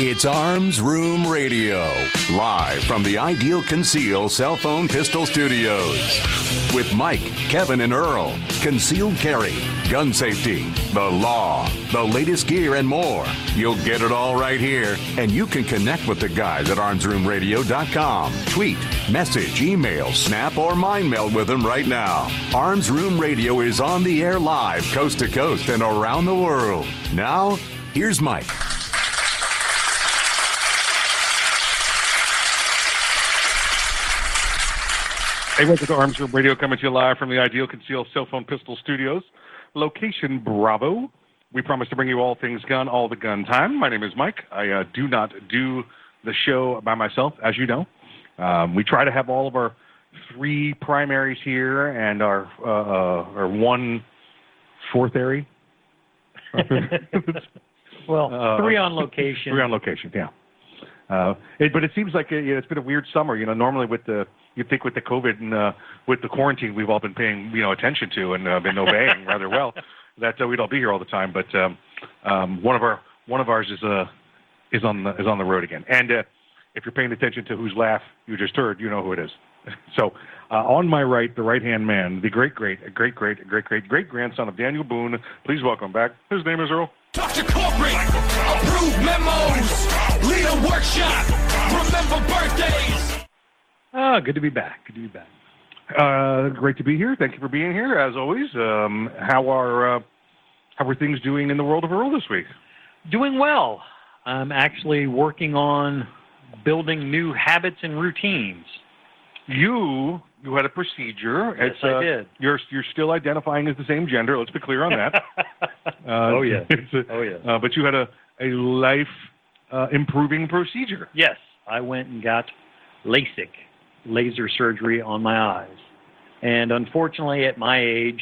It's Arms Room Radio, live from the Ideal Conceal Cell Phone Pistol Studios. With Mike, Kevin, and Earl. Concealed carry, gun safety, the law, the latest gear, and more. You'll get it all right here, and you can connect with the guys at armsroomradio.com. Tweet, message, email, snap, or mind meld with them right now. Arms Room Radio is on the air live, coast to coast, and around the world. Now, here's Mike. Hey, welcome to Arms Room Radio, coming to you live from the Ideal Conceal Cell Phone Pistol Studios, location Bravo. We promise to bring you all things gun, all the gun time. My name is Mike. I uh, do not do the show by myself, as you know. Um, we try to have all of our three primaries here and our uh, uh, our one fourth area. Well, three on location. Three on location, yeah. Uh, it, but it seems like uh, it's been a weird summer. You know, normally with the you think with the COVID and uh, with the quarantine, we've all been paying you know attention to and uh, been obeying rather well. That uh, we'd all be here all the time. But um, um, one of our one of ours is uh, is on the is on the road again. And uh, if you're paying attention to whose laugh you just heard, you know who it is. So uh, on my right, the right hand man, the great great great great great great great grandson of Daniel Boone. Please welcome back. His name is Earl. Talk to corporate, approve memos, lead a workshop, remember birthdays. Ah, good to be back. Good to be back. Uh, great to be here. Thank you for being here, as always. Um, how are uh, how are things doing in the world of Earl this week? Doing well. I'm actually working on building new habits and routines. You you had a procedure. Yes, it's, I uh, did. You're you're still identifying as the same gender. Let's be clear on that. Uh, Oh, yeah. a- Oh, yeah. Uh, but you had a a life uh, improving procedure. Yes, I went and got LASIK, laser surgery on my eyes. And unfortunately, at my age,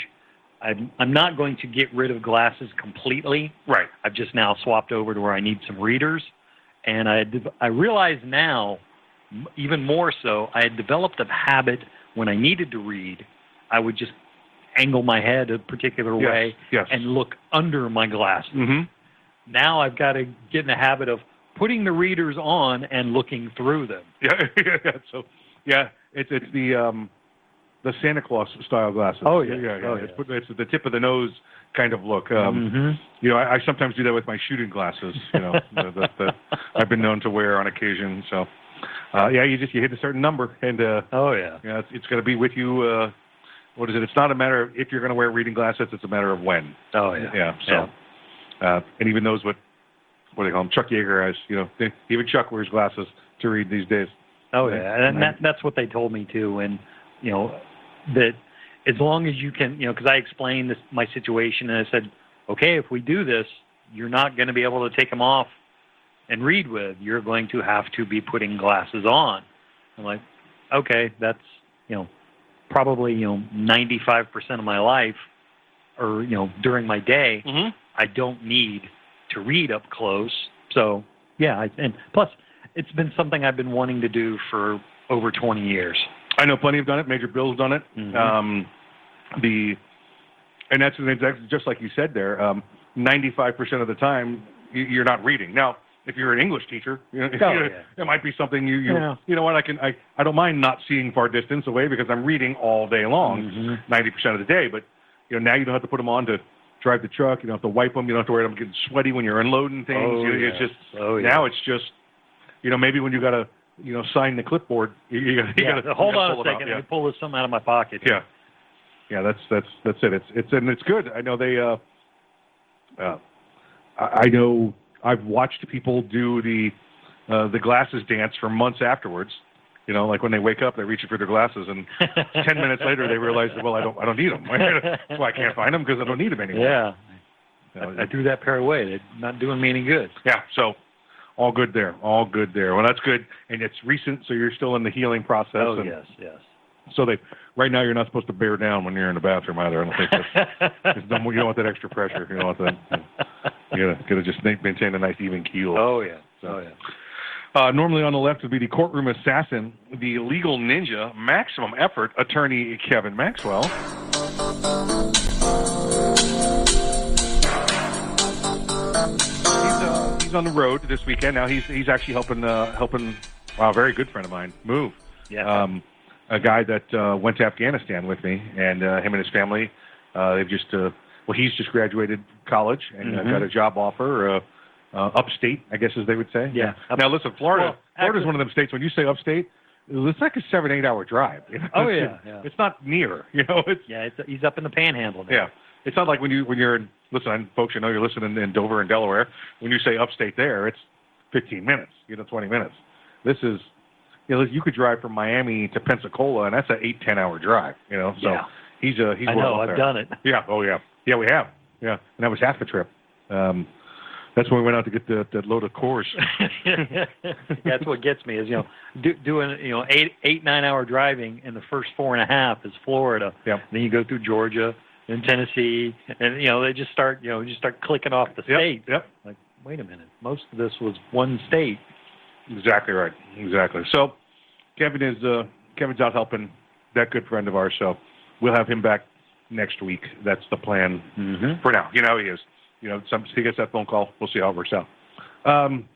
I'm, I'm not going to get rid of glasses completely. Right. I've just now swapped over to where I need some readers. And I, I realize now, m- even more so, I had developed a habit when I needed to read, I would just angle my head a particular Yes, way yes. and look under my glasses. Mm-hmm. Now I've got to get in the habit of putting the readers on and looking through them. Yeah. yeah. So yeah, it's it's the um, the Santa Claus style glasses. Oh, yeah. yeah, yeah. Oh, it's, yeah. it's the tip of the nose kind of look. Um, Mhm. You know, I, I sometimes do that with my shooting glasses. You know, that, the, I've been known to wear on occasion. So, uh, yeah, you just you hit a certain number, and uh, Oh yeah. yeah, it's, it's going to be with you. Uh, what is it? It's not a matter of if you're going to wear reading glasses. It's a matter of when. Oh yeah. Yeah. So, Uh, and even those what what do they call them? Chuck Yeager has. You know, they, even Chuck wears glasses to read these days. Oh yeah. And that that's what they told me too. And you know that as long as you can, you know, because I explained this my situation and I said, okay, if we do this, you're not going to be able to take them off and read with. You're going to have to be putting glasses on. I'm like, okay, that's you know probably you know 95% of my life or you know during my day Mm-hmm. I don't need to read up close. So yeah, I, and plus it's been something I've been wanting to do for over 20 years. I know plenty have done it. Major Bill's done it. Mhm. Um, the and that's just like you said there. Um, Ninety-five percent of the time, you're not reading. Now, if you're an English teacher, you know, Oh, you yeah. it might be something you you Yeah. you know what I can I I don't mind not seeing far distance away because I'm reading all day long, Mhm. 90 percent of the day. But you know now you don't have to put them on to drive the truck. You don't have to wipe them. You don't have to worry about them getting sweaty when you're unloading things. Oh, you know, It's yeah. just Oh, yeah. now it's just you know maybe when you got to you know sign the clipboard, you, you got Yeah, to hold on a second. yeah. Let me pull this something out of my pocket. Yeah. yeah, that's that's that's it. It's it's and it's good. I know they. Uh, uh, I I know I've watched people do the uh, the glasses dance for months afterwards. You know, like when they wake up, they're reaching for their glasses, and ten minutes later, they realize, well, I don't, I don't need them. That's why I can't find them because I don't need them anymore. Yeah. You know, I, I threw that pair away. They're not doing me any good. yeah. So, all good there. All good there. Well, that's good, and it's recent, so you're still in the healing process. Oh and yes, yes. So they, right now, you're not supposed to bear down when you're in the bathroom either. I don't think that's. it's more- you don't want that extra pressure. You don't want that. You gotta, gotta just maintain a nice even keel. Oh yeah. Oh yeah. Uh, normally on the left would be the courtroom assassin, the legal ninja, maximum effort attorney Kevin Maxwell. He's, uh, he's on the road this weekend. Now he's he's actually helping uh, helping wow, a very good friend of mine move. Yeah. Um, a guy that uh, went to Afghanistan with me, and uh, him and his family, uh, they've just uh, well, he's just graduated college and Mhm. uh, got a job offer. Uh, uh, upstate, I guess, as they would say. Yeah. Now, listen, Florida. Well, Florida's actually- one of them states. When you say upstate, it's like a seven, eight-hour drive. you know? Oh, yeah, yeah. It's not near. You know, it's yeah. It's, he's up in the panhandle now. yeah. It's not like when you when you're in. Listen, folks, you know you're listening in Dover and Delaware. When you say upstate, there, it's 15 minutes. You know, 20 minutes. This is, you know, you could drive from Miami to Pensacola, and that's an eight, ten hour drive. You know, so Yeah. he's a he's I well know. I've there. done it. Yeah. Oh yeah. Yeah, we have. Yeah, and that was half the trip. Um, that's when we went out to get the, that load of cores. That's what gets me is you know do, doing you know eight eight nine hour driving and the first four and a half is Florida. Yep. Then you go through Georgia and Tennessee and you know they just start you know just start clicking off the Yep. states. Yep. Like wait a minute, most of this was one state. Exactly right. Exactly. So Kevin is uh, Kevin's out helping that good friend of ours. So we'll have him back next week. That's the plan Mm-hmm. for now. You know he is. You know, some he gets that phone call. We'll see how it works out. Um,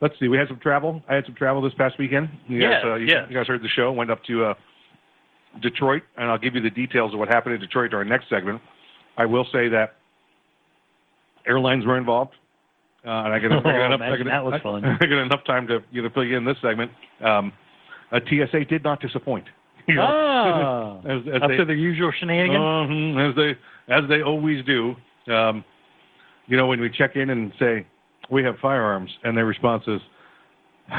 let's see. We had some travel. I had some travel this past weekend. You guys, Yes, uh, you, yes. you guys heard the show. Went up to uh, Detroit, and I'll give you the details of what happened in Detroit during our next segment. I will say that airlines were involved. Uh, and I get, I get Oh, enough, I get, that was I- fun. I get enough time to you know fill you in this segment. Um, uh, TSA did not disappoint. You know, Ah, as, as up they, to their usual shenanigans. Mhm, as they as they always do. Um, you know, when we check in and say we have firearms, and their response is,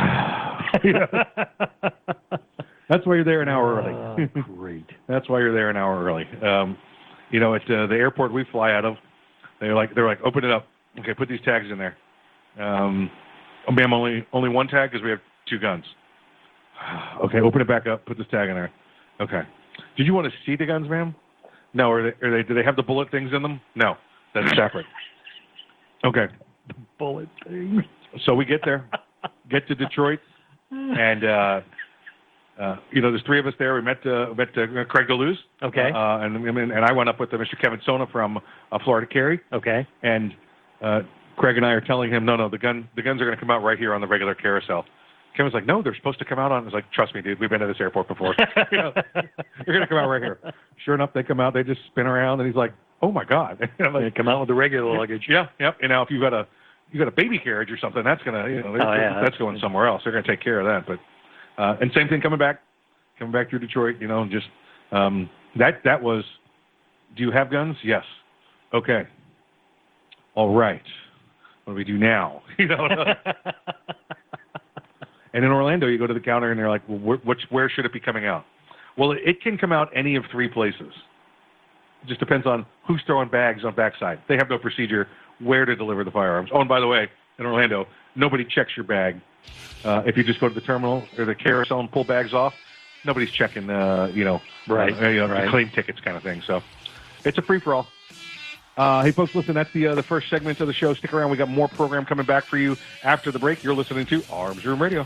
"That's why you're there an hour early." Ah, great. That's why you're there an hour early. Um, you know, at uh, the airport we fly out of, they're like, they're like, open it up. Okay, put these tags in there. Um, oh, ma'am, only only one tag because we have two guns. okay, open it back up. Put this tag in there. Okay. Did you want to see the guns, ma'am? No. Are they? Are they? Do they have the bullet things in them? No. That's separate. Okay. Bullet thing. So we get there, get to Detroit, and uh, uh, you know, there's three of us there. We met uh, met uh, Craig DeLuz. Okay. Uh, and I and I went up with uh, Mr. Kevin Sona from uh, Florida Carry, Okay. and uh, Craig and I are telling him, no, no, the gun, the guns are going to come out right here on the regular carousel. Kevin's like, no, they're supposed to come out on. I was like, trust me, dude, we've been to this airport before. You know, they're going to come out right here. Sure enough, they come out. They just spin around, and he's like, oh my god. And I'm They like, come out with the regular luggage. yeah, yep. And now if you've got a you got a baby carriage or something, that's gonna you know Oh, yeah, that's, that's- going somewhere else. They're gonna take care of that. But uh, and same thing coming back, coming back through Detroit. You know, just um, that that was. Do you have guns? Yes. Okay. All right. What do we do now? You know. and in Orlando, you go to the counter and they're like, well, wh- which where should it be coming out? Well, it, it can come out any of three places. It just depends on who's throwing bags on backside. They have no procedure where to deliver the firearms. Oh, and by the way, in Orlando, nobody checks your bag. Uh, if you just go to the terminal or the carousel and pull bags off, nobody's checking, uh, you know, Right, uh, you know, right. claim tickets kind of thing. So it's a free for all. Uh, hey, folks, listen, that's the uh, the first segment of the show. Stick around. We got more program coming back for you after the break. You're listening to Arms Room Radio.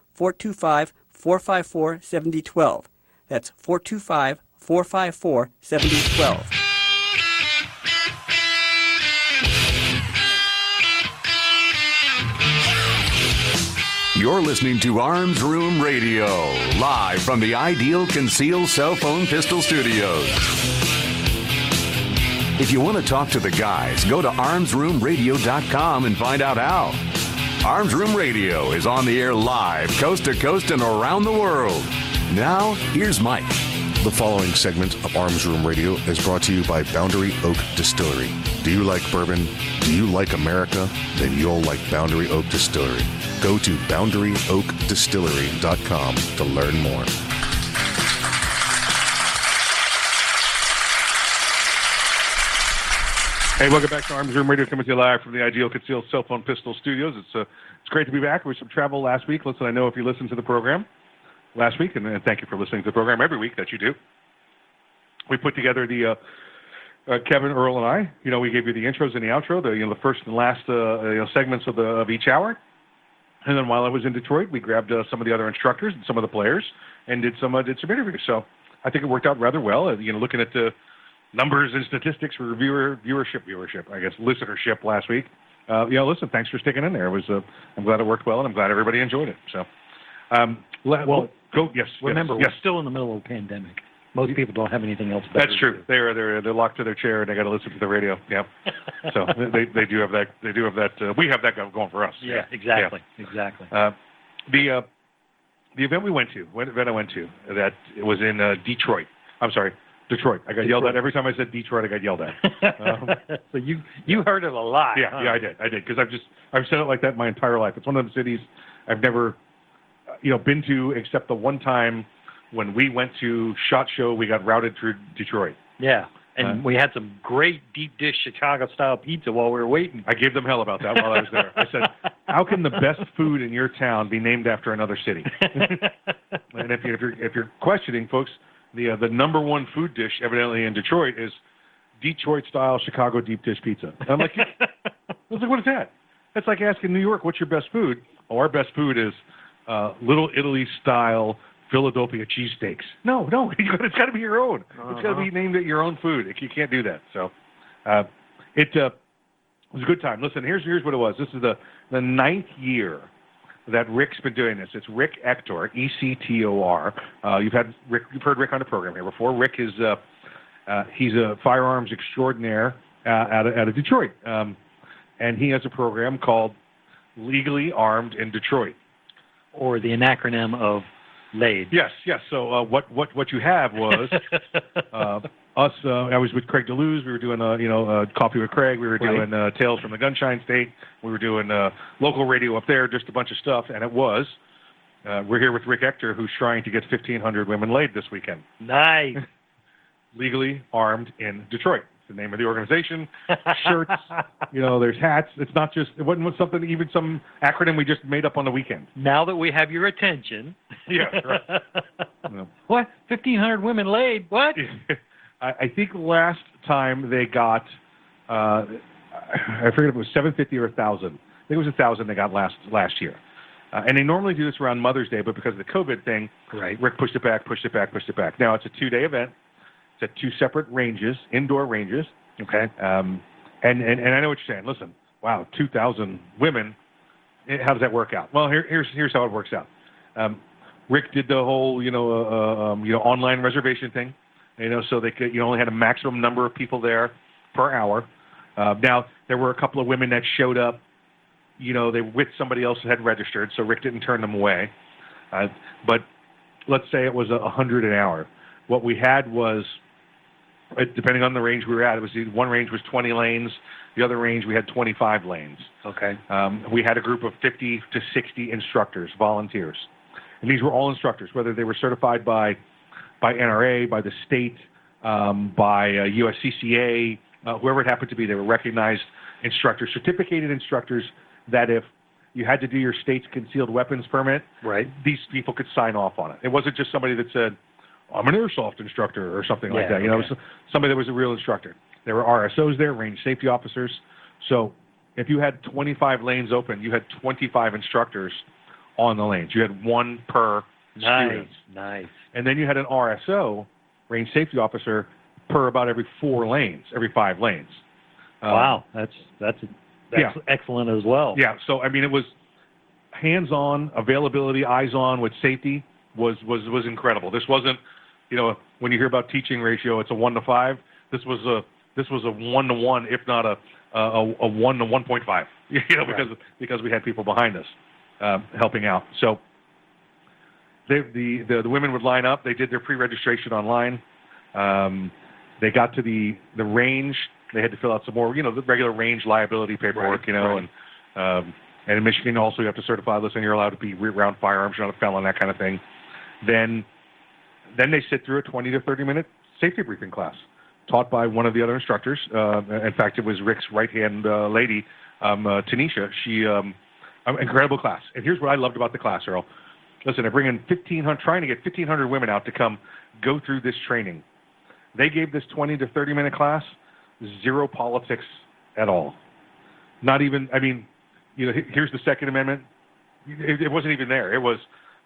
425 454 7012. That's 425 454 7012. You're listening to Arms Room Radio, live from the Ideal Conceal Cell Phone Pistol Studios. If you want to talk to the guys, go to armsroomradio.com and find out how. Arms Room Radio is on the air live, coast to coast and around the world. Now, here's Mike. The following segment of Arms Room Radio is brought to you by Boundary Oak Distillery. Do you like bourbon? Do you like America? Then you'll like Boundary Oak Distillery. Go to boundaryoakdistillery.com to learn more. Hey, welcome back to Arms Room Radio, coming to you live from the Ideal Concealed Cell Phone Pistol Studios. It's uh, it's great to be back. We had some travel last week. Listen, I know if you listened to the program last week, and, and thank you for listening to the program every week that you do. We put together the uh, uh, Kevin, Earl, and I. You know, we gave you the intros and the outro, the you know the first and last uh, you know, segments of the of each hour. And then while I was in Detroit, we grabbed uh, some of the other instructors and some of the players and did some uh, did some interviews. So I think it worked out rather well. Uh, you know, looking at the numbers and statistics for viewer viewership, viewership, I guess, listenership last week. Uh, you know, listen, thanks for sticking in there. It was uh, I'm glad it worked well, and I'm glad everybody enjoyed it. So, um, let, Well, go yes. Remember, yes, we're still in the middle of a pandemic. Most people don't have anything else. That's true. They're they're they're locked to their chair and they got to listen to the radio. Yeah. so they they do have that. They do have that. Uh, we have that going for us. Yeah, exactly, exactly. Uh, the uh, the event we went to, what event I went to, that was in uh, Detroit. I'm sorry, Detroit. I got yelled at every time I said Detroit. I got yelled at. Um, so you you heard it a lot. yeah, huh? yeah, I did, I did, because I've just I've said it like that my entire life. It's one of the cities I've never, uh, you know, been to except the one time when we went to Shot Show. We got routed through Detroit. Yeah. And Uh, we had some great deep dish Chicago style pizza while we were waiting. I gave them hell about that while I was there. I said, "How can the best food in your town be named after another city?" and if, you, if you're if you're questioning, folks, the uh, the number one food dish evidently in Detroit is Detroit style Chicago deep dish pizza. And I'm like, I was like, what is that? That's like asking New York, what's your best food? Oh, our best food is uh, Little Italy style Philadelphia cheesesteaks. No, no, it's got to be your own. It's got to be named at your own food. You can't do that. So, uh, it uh, was a good time. Listen, here's here's what it was. This is the the ninth year that Rick's been doing this. It's Rick Ector, E C T O R. Uh, you've had Rick, you've heard Rick on the program here before. Rick is uh, uh, he's a firearms extraordinaire uh, out of, out of Detroit, um, and he has a program called Legally Armed in Detroit. Or the acronym of LAID. Yes, yes. So uh, what what what you have was uh, us. Uh, I was with Craig DeLuz. We were doing uh, you know uh, coffee with Craig. We were doing uh, Tales from the Gunshine State. We were doing uh, local radio up there, just a bunch of stuff. And it was uh, we're here with Rick Ector, who's trying to get 1,500 women laid this weekend, Nice. legally armed in Detroit. It's the name of the organization. Shirts, you know, there's hats. It's not just it wasn't something even some acronym we just made up on the weekend. Now that we have your attention. Yeah, right. Yeah. What? 1,500 women laid? What? I, I think last time they got, uh, I forget if it was 750 or 1,000. I think it was 1,000 they got last last year. Uh, and they normally do this around Mother's Day, but because of the COVID thing, Right. Rick pushed it back, pushed it back, pushed it back. Now it's a two-day event. It's at two separate ranges, indoor ranges. Okay. Um, and, and and I know what you're saying. Listen, wow, 2,000 women. eh, How does that work out? Well, here, here's here's how it works out. Um, Rick did the whole, you know, uh, uh, um, you know, online reservation thing. You know, so they could, you only had a maximum number of people there per hour. Uh, now there were a couple of women that showed up. You know, they were with somebody else that had registered, so Rick didn't turn them away. Uh, but let's say it was a hundred an hour. What we had was, depending on the range we were at, it was one range was 20 lanes, the other range we had 25 lanes. Okay. Um, we had a group of 50 to 60 instructors, volunteers, and these were all instructors, whether they were certified by by NRA, by the state, um, by uh, USCCA, uh, whoever it happened to be. They were recognized instructors, certificated instructors. That if you had to do your state's concealed weapons permit, Right. these people could sign off on it. It wasn't just somebody that said, "I'm an airsoft instructor" or something like Yeah, that. You know, okay. it was somebody that was a real instructor. There were RSOs there, range safety officers. So if you had 25 lanes open, you had 25 instructors on the lanes. You had one per Nice. Nice. and then you had an RSO, range safety officer, per about every four lanes, every five lanes. Um, wow. That's that's that's yeah. excellent as well. yeah, so I mean, it was hands-on availability, eyes-on with safety was was was incredible. This wasn't, you know, when you hear about teaching ratio, it's a one to five. This was a this was a one to one, if not a a, a one to one point five. You know, because because we had people behind us um, helping out. So they, the, the the women would line up. They did their pre-registration online. Um, they got to the the range. They had to fill out some more, you know, the regular range liability paperwork, Right, you know, right. and um, and in Michigan also you have to certify. Listen, you're allowed to be around firearms. You're not a felon, that kind of thing. Then then they sit through a 20 to 30 minute safety briefing class taught by one of the other instructors. Uh, in fact, it was Rick's right hand uh, lady, um, uh, Tanisha. She um, um, incredible class. And here's what I loved about the class, Earl. Listen, they're bringing 1,500, trying to get 1,500 women out to come go through this training. They gave this 20 to 30 minute class zero politics at all. Not even, I mean, you know, here's the Second Amendment. It, it wasn't even there. It was,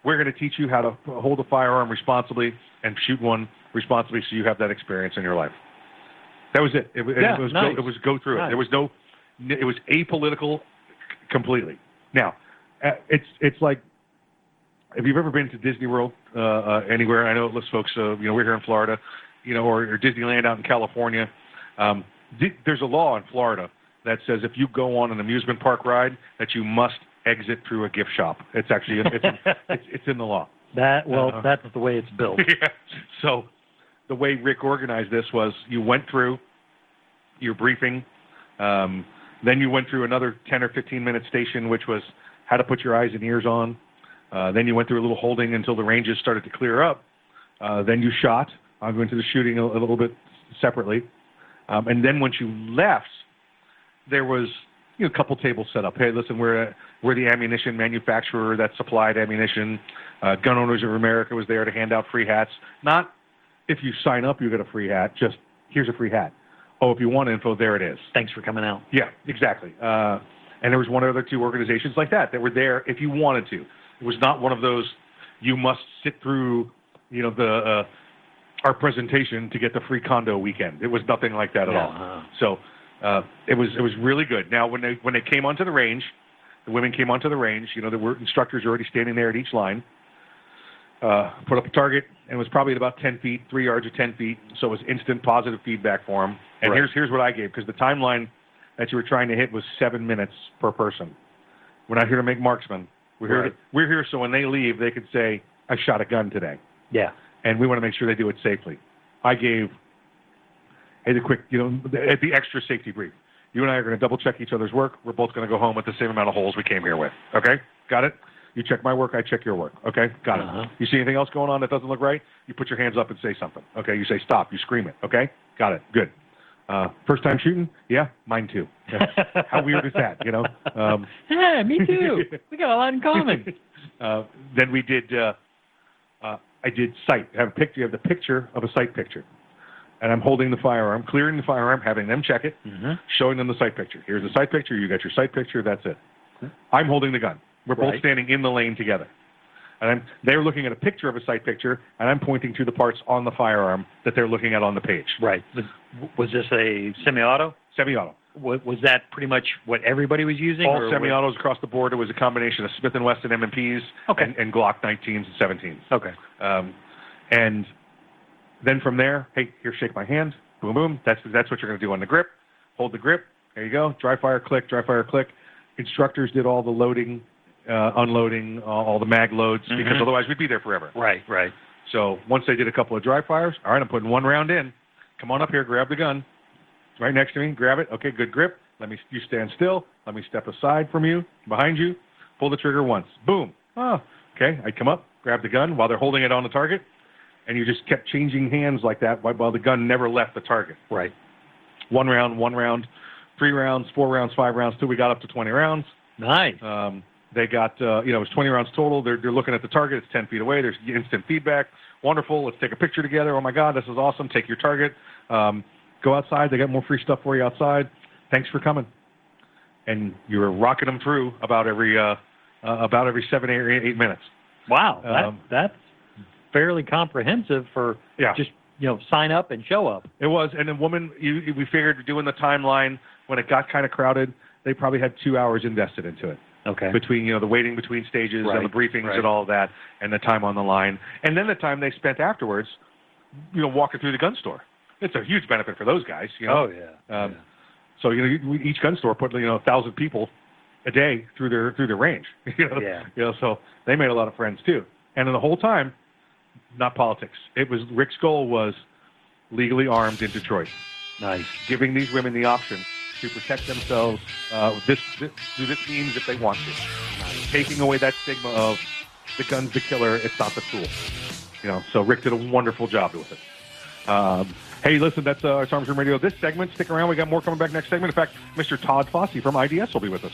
we're going to teach you how to hold a firearm responsibly and shoot one responsibly so you have that experience in your life. That was it. It, was- Yeah, it was nice. go, it was go through it. Nice. There was no, it was apolitical completely. Now, uh, it's it's like if you've ever been to Disney World uh, uh, anywhere, I know most folks, uh, you know, we're here in Florida, you know, or, or Disneyland out in California. Um, di- there's a law in Florida that says if you go on an amusement park ride, that you must exit through a gift shop. It's actually it's it's, it's in the law. That well, Uh-huh. that's the way it's built. yeah. So the way Rick organized this was you went through your briefing, um, then you went through another 10 or 15 minute station, which was how to put your eyes and ears on. Uh, then you went through a little holding until the ranges started to clear up. Uh, then you shot. I'll go into the shooting a, a little bit separately. Um, and then once you left, there was you know, a couple tables set up. Hey, listen, we're we're the ammunition manufacturer that supplied ammunition. Uh, Gun Owners of America was there to hand out free hats. Not if you sign up, you get a free hat. Just here's a free hat. Oh, if you want info, there it is. Thanks for coming out. Yeah, exactly. Uh, and there was one other two organizations like that that were there if you wanted to. It was not one of those you must sit through, you know, the uh, our presentation to get the free condo weekend. It was nothing like that at Yeah, all. uh-huh. So uh, it was it was really good. Now when they when they came onto the range, the women came onto the range. You know, there were instructors already standing there at each line. Uh, put up a target and it was probably at about 10 feet, three yards or 10 feet. So it was instant positive feedback for them. And Right. here's here's what I gave because the timeline that you were trying to hit was seven minutes per person. We're not here to make marksmen. We're here. Right. To, we're here so when they leave, they can say, "I shot a gun today." Yeah. and we want to make sure they do it safely. I gave, hey, the quick, you know, the, at the extra safety brief. You and I are going to double check each other's work. We're both going to go home with the same amount of holes we came here with. Okay, got it. You check my work, I check your work. Okay, got Uh-huh. it. You see anything else going on that doesn't look right? You put your hands up and say something. Okay, you say stop. You scream it. Okay, got it. Good. Uh, first time shooting? Yeah, mine too. How weird is that? You know. Um, yeah, me too. we got a lot in common. uh, then we did. Uh, uh, I did sight. I have a picture. You have the picture of a sight picture, and I'm holding the firearm, clearing the firearm, having them check it, Mm-hmm. showing them the sight picture. Here's the sight picture. You got your sight picture. That's it. I'm holding the gun. We're both Right. standing in the lane together, and I'm, they're looking at a picture of a sight picture, and I'm pointing to the parts on the firearm that they're looking at on the page. Right. Was, was this a semi-auto? Semi-auto. Was, was that pretty much what everybody was using? All semi-autos across the board. It was a combination of Smith and Wesson M&Ps Okay. and, and Glock 19s and 17s. Okay. Um, and then from there, hey, here, shake my hand. Boom, boom. That's that's what you're going to do on the grip. Hold the grip. There you go. Dry fire, click. Dry fire, click. Instructors did all the loading, uh, unloading, uh, all the mag loads because Mhm. otherwise we'd be there forever. Right. Right. So once they did a couple of dry fires, all right, I'm putting one round in. Come on up here, grab the gun. Right next to me, grab it. Okay, good grip. Let me you stand still. Let me step aside from you, behind you. Pull the trigger once. Boom. Oh, okay. I come up, grab the gun while they're holding it on the target, and you just kept changing hands like that while while the gun never left the target. Right. One round, one round, three rounds, four rounds, five rounds, till we got up to 20 rounds. Nice. Um, they got, uh, you know, it was 20 rounds total. They're, they're looking at the target. It's 10 feet away. There's instant feedback. Wonderful. Let's take a picture together. Oh my God, this is awesome. Take your target. Um, go outside. They got more free stuff for you outside. Thanks for coming. And you were rocking them through about every, uh, uh, about every seven, eight, eight, eight minutes. Wow. That, Um, that's fairly comprehensive for Yeah. just you know sign up and show up. It was, and then woman, you- we figured doing the timeline when it got kind of crowded, they probably had two hours invested into it Okay. between you know the waiting between stages Right, and the briefings right. and all of that, and the time on the line, and then the time they spent afterwards, you know, walking through the gun store. It's a huge benefit for those guys, you know. Oh yeah. Um, So you know, each gun store put you know a thousand people a day through their through their range. You know, Yeah. you know, so they made a lot of friends too. And then the whole time, not politics. It was Rick's goal was legally armed in Detroit, Nice. giving these women the option to protect themselves. Uh, this, this do this means if they want to, taking away that stigma of the gun's the killer, it's not the tool. You know, so Rick did a wonderful job with it. Um, hey, listen, that's uh, Arms Room Radio. This segment, stick around. We got more coming back next segment. In fact, Mr. Todd Fossey from IDS will be with us.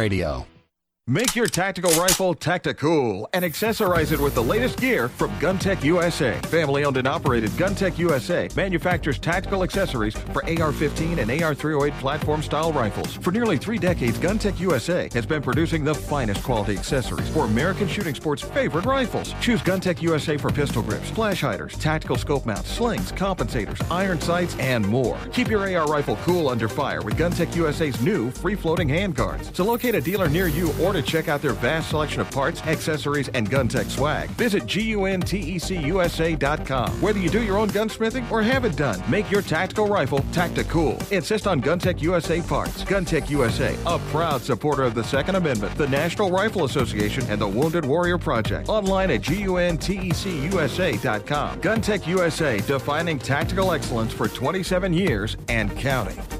Radio. Make your tactical rifle tactical and accessorize it with the latest gear from GunTec USA. Family owned and operated GunTec USA manufactures tactical accessories for AR 15 and AR 308 platform style rifles. For nearly three decades, GunTec USA has been producing the finest quality accessories for American shooting sports' favorite rifles. Choose GunTec USA for pistol grips, flash hiders, tactical scope mounts, slings, compensators, iron sights, and more. Keep your AR rifle cool under fire with GunTec USA's new free floating handguards. To locate a dealer near you or to check out their vast selection of parts, accessories, and GunTec swag, visit GUNTECUSA.com. Whether you do your own gunsmithing or have it done, make your tactical rifle tactical. Cool. Insist on GunTec USA parts. GunTec USA, a proud supporter of the Second Amendment, the National Rifle Association, and the Wounded Warrior Project. Online at GUNTECUSA.com. GunTec USA, defining tactical excellence for 27 years and counting.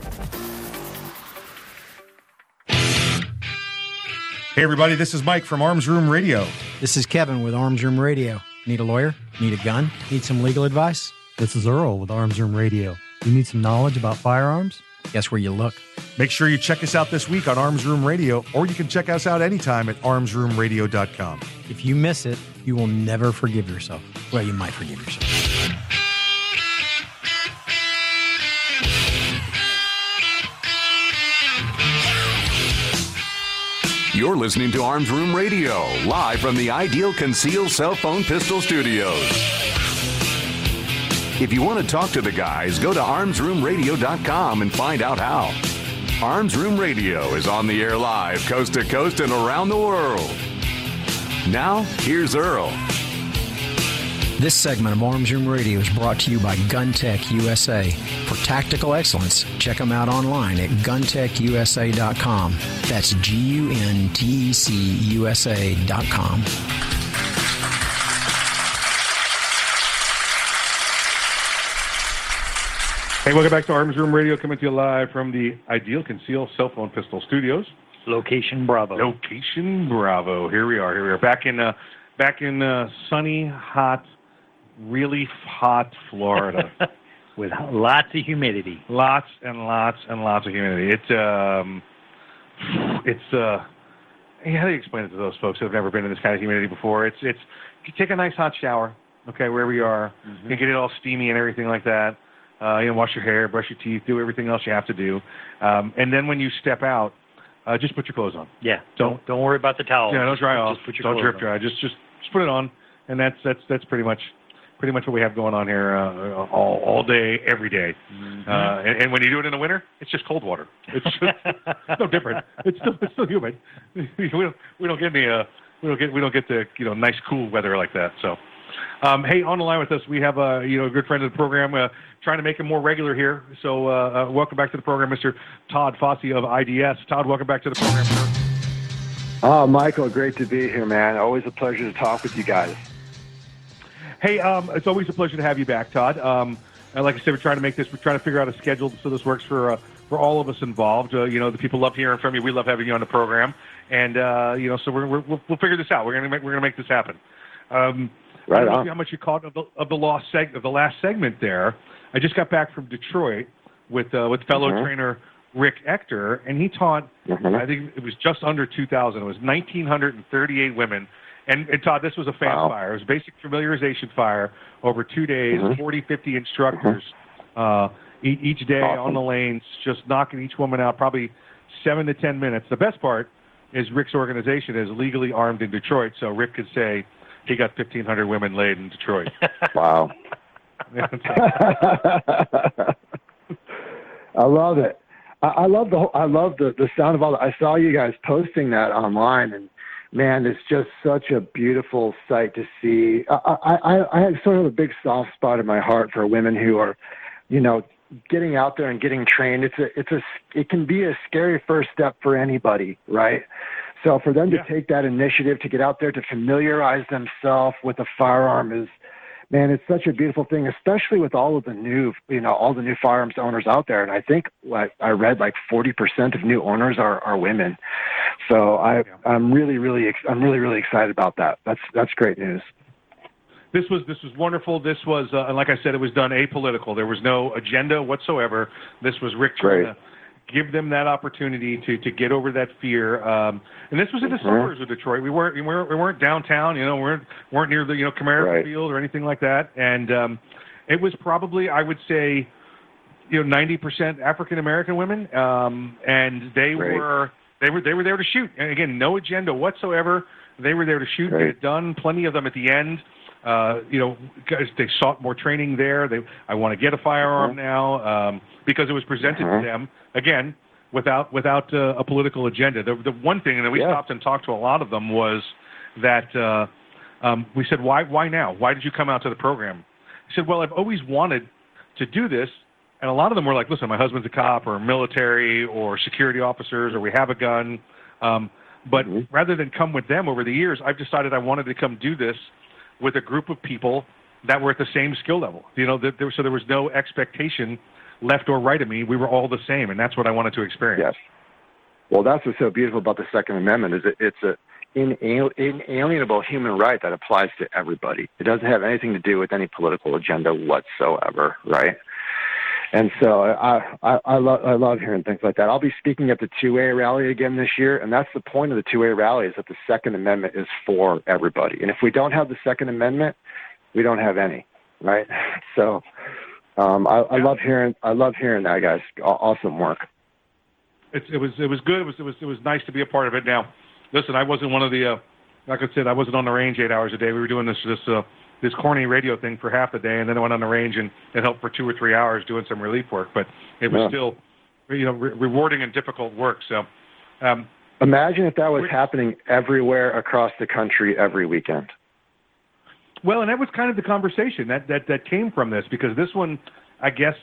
Hey, everybody, this is Mike from Arms Room Radio. This is Kevin with Arms Room Radio. Need a lawyer? Need a gun? Need some legal advice? This is Earl with Arms Room Radio. You need some knowledge about firearms? Guess where you look. Make sure you check us out this week on Arms Room Radio, or you can check us out anytime at armsroomradio.com. If you miss it, you will never forgive yourself. Well, you might forgive yourself. You're listening to Arms Room Radio, live from the Ideal Conceal Cell Phone Pistol Studios. If you want to talk to the guys, go to armsroomradio.com and find out how. Arms Room Radio is on the air live, coast to coast and around the world. Now, here's Earl. This segment of Arms Room Radio is brought to you by GunTec USA. For tactical excellence, check them out online at guntecusa.com. That's G U N T E C U S A.com. Hey, welcome back to Arms Room Radio, coming to you live from the Ideal Conceal Cell Phone Pistol Studios. Location Bravo. Location Bravo. Here we are. Here we are. Back in uh, back in uh, sunny, hot, really hot Florida. With lots of humidity. Lots and lots and lots of humidity. It's um, it's uh, how do you explain it to those folks who have never been in this kind of humidity before? It's it's you take a nice hot shower, okay, wherever you are, Mm-hmm. you get it all steamy and everything like that. Uh, you know, wash your hair, brush your teeth, do everything else you have to do, um, and then when you step out, uh, just put your clothes on. Yeah. Don't don't worry about the towel. Yeah, don't dry off. Just put your don't drip on. dry. Just just just put it on, and that's that's that's pretty much pretty much what we have going on here uh, all all day, every day. Mm-hmm. Uh, and, and when you do it in the winter, it's just cold water. It's just no different. It's still it's still humid. we don't we don't get any uh we don't get we don't get the you know nice cool weather like that. So. Um, hey, on the line with us, we have a you know a good friend of the program, uh, trying to make him more regular here. So, uh, uh, welcome back to the program, Mr. Todd Fossey of IDS. Todd, welcome back to the program, sir. Oh, Michael, great to be here, man. Always a pleasure to talk with you guys. Hey, um, it's always a pleasure to have you back, Todd. Um, and like I said, we're trying to make this. We're trying to figure out a schedule so this works for uh, for all of us involved. Uh, you know, the people love hearing from you. We love having you on the program, and uh, you know, so we're, we're, we'll, we'll figure this out. We're gonna make we're gonna make this happen. Um, I Right don't know on. how much you caught of the of the lost seg- of the last segment there. I just got back from Detroit with uh, with fellow Mhm. trainer Rick Ector, and he taught. Mhm. I think it was just under 2,000. It was 1,938 women. And, and Todd, this was a fan Wow. fire. It was a basic familiarization fire over two days, Mhm. 40, 50 instructors uh, e- each day Awesome. on the lanes, just knocking each woman out probably seven to 10 minutes. The best part is Rick's organization is legally armed in Detroit, so Rick could say he got 1,500 women laid in Detroit. Wow. I love it. I, I love the whole, I love the the sound of all. That. I saw you guys posting that online, and man, it's just such a beautiful sight to see. I I I, I have sort of a big soft spot in my heart for women who are, you know, getting out there and getting trained. It's a it's a it can be a scary first step for anybody, right? So for them to take that initiative to get out there to familiarize themselves with a firearm is man, it's such a beautiful thing, especially with all of the new, you know, all the new firearms owners out there. And I think like I read like 40% of new owners are, are women. So I, I'm really, really, ex- I'm really, really excited about that. That's, that's great news. this was this was wonderful. This was, uh, and like I said, it was done apolitical. There was no agenda whatsoever. This was Rick Great. Give them that opportunity to to get over that fear. Um, and this was in the Mhm. suburbs of Detroit. We weren't we weren't, we weren't downtown. You know, we weren't weren't near the you know Comerica Right. Field or anything like that. And um, it was probably I would say you know ninety percent African American women, um, and they Great. were they were they were there to shoot. And again, no agenda whatsoever. They were there to shoot, get it done. Plenty of them at the end. Uh, you know, guys, they sought more training there. They, I want to get a firearm now um, because it was presented Mhm. to them again without without uh, a political agenda. The, the one thing, and we Yeah. stopped and talked to a lot of them, was that uh, um, we said, why why now? Why did you come out to the program? He said, well, I've always wanted to do this. And a lot of them were like, listen, my husband's a cop or military or security officers or we have a gun. Um, but rather than come with them over the years, I've decided I wanted to come do this with a group of people that were at the same skill level. You know, that there, so there was no expectation left or right of me. We were all the same, and that's what I wanted to experience. Yes. Well, that's what's so beautiful about the Second Amendment is that it's a inal- inalienable human right that applies to everybody. It doesn't have anything to do with any political agenda whatsoever, right? And so I I, I love I love hearing things like that. I'll be speaking at the two A rally again this year, and that's the point of the two A rally is that the Second Amendment is for everybody. And if we don't have the Second Amendment, we don't have any, right? So um, I, I love hearing I love hearing that, guys. Awesome work. It's, it was it was good. It was it was it was nice to be a part of it. Now, listen, I wasn't one of the uh, like I said, I wasn't on the range eight hours a day. We were doing this this uh, this corny radio thing for half the day, and then I went on the range and it helped for two or three hours doing some relief work. But it was Yeah. still you know re- rewarding and difficult work. So. Um, Imagine if that was happening everywhere across the country every weekend. Well, and that was kind of the conversation that that that came from this because this one, I guess,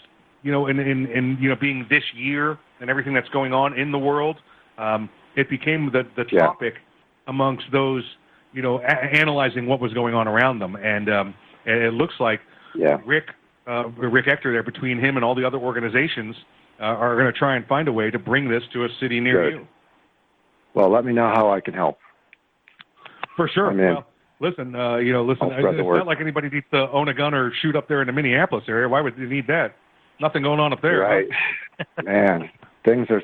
you know, in in, in you know being this year and everything that's going on in the world, um, it became the the topic amongst those you know a- analyzing what was going on around them, and um, it looks like Yeah. Rick uh, Rick Ector there between him and all the other organizations uh, are going to try and find a way to bring this to a city near Good. you. Well, let me know how I can help. For sure. Well, listen, uh, you know, listen, I'll spread the it's word. not like anybody needs to own a gun or shoot up there in the Minneapolis area. Why would they need that? Nothing going on up there. Right. man, things are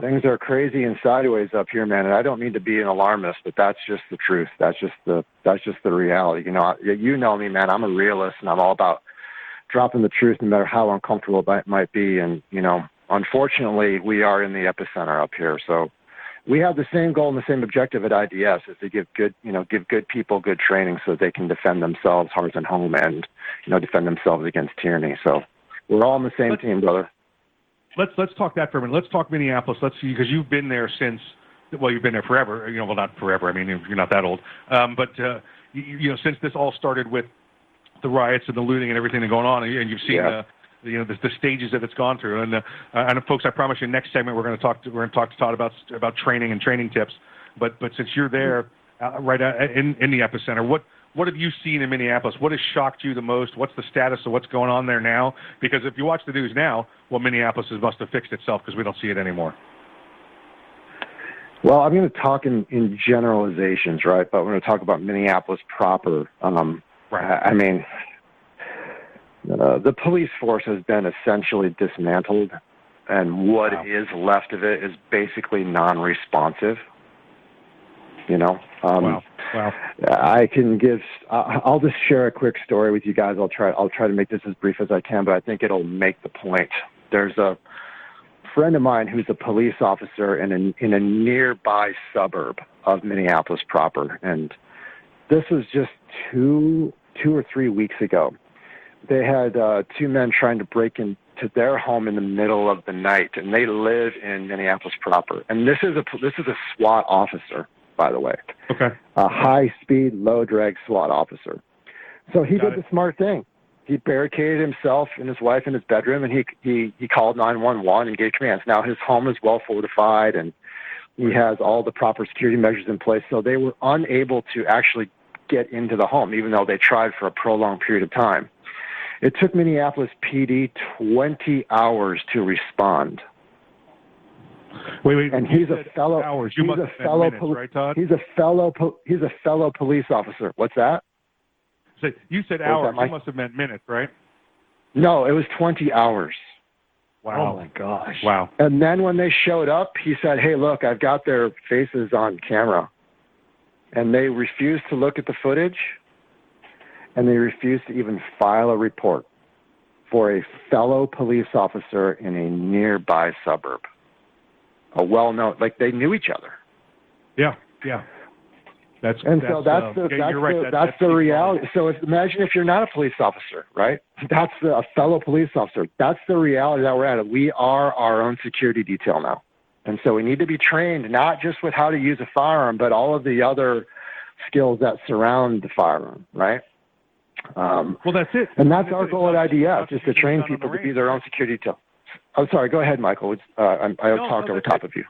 things are crazy and sideways up here, man. And I don't mean to be an alarmist, but that's just the truth. That's just the that's just the reality. You know, I- you know me, man. I'm a realist, and I'm all about dropping the truth, no matter how uncomfortable it might be. And you know, unfortunately, we are in the epicenter up here, so. We have the same goal and the same objective at IDS is to give good, you know, give good people good training so that they can defend themselves, hearth and home, and you know, defend themselves against tyranny. So we're all on the same team, brother. Let's let's talk that for a minute. Let's talk Minneapolis. Let's see because you've been there since. Well, you've been there forever. You know, well, not forever. I mean, you're not that old. Um, but uh, you, you know, since this all started with the riots and the looting and everything that's going on, and you- and you've seen Yeah. uh, you know the, the stages that it's gone through. And uh, and folks, I promise you, next segment we're going to talk to, we're going to talk to Todd about about training and training tips. But but since you're there, uh, right uh, in in the epicenter, what what have you seen in Minneapolis? What has shocked you the most? What's the status of what's going on there now? Because if you watch the news now, well, Minneapolis has- must have fixed itself because we don't see it anymore. Well, I'm going to talk in, in generalizations, right? But we're going to talk about Minneapolis proper. Um, I, I mean, uh, the police force has been essentially dismantled, and what is left of it is basically non-responsive. You know, um, Wow. Wow. I can give. I'll just share a quick story with you guys. I'll try. I'll try to make this as brief as I can, but I think it'll make the point. There's a friend of mine who's a police officer in a in a nearby suburb of Minneapolis proper, and this was just two two or three weeks ago. They had uh, two men trying to break into their home in the middle of the night, and they live in Minneapolis proper. And this is a this is a SWAT officer, by the way Okay. a high speed, low drag SWAT officer. So he Got did it. the smart thing. He barricaded himself and his wife in his bedroom, and he he he called nine one one and gave commands. Now his home is well fortified, and he has all the proper security measures in place. So they were unable to actually get into the home, even though they tried for a prolonged period of time. It took Minneapolis PD 20 hours to respond. Wait, wait. And he's a fellow. hours. You he's must a fellow. minutes, poli- right, Todd? He's a fellow. Po- he's a fellow police officer. What's that? So you said hours. that, you must have meant minutes, right? No, it was 20 hours. Wow. Oh my gosh. Wow. And then when they showed up, he said, "Hey, look, I've got their faces on camera." And they refused to look at the footage, and they refused to even file a report for a fellow police officer in a nearby suburb. A well-known, like they knew each other. Yeah, yeah. That's And that's, so that's uh, the yeah, that's right. the, That- that's, that the reality. So if, imagine if you're not a police officer, right? That's the, a fellow police officer. That's the reality that we're at. We are our own security detail now, and so we need to be trained not just with how to use a firearm, but all of the other skills that surround the firearm, right? Um, well, that's it. And that's our goal at IDS, is to train people to be their own security detail. I'm sorry. Go ahead, Michael. It's, uh, I, I No, talked no, over top of you.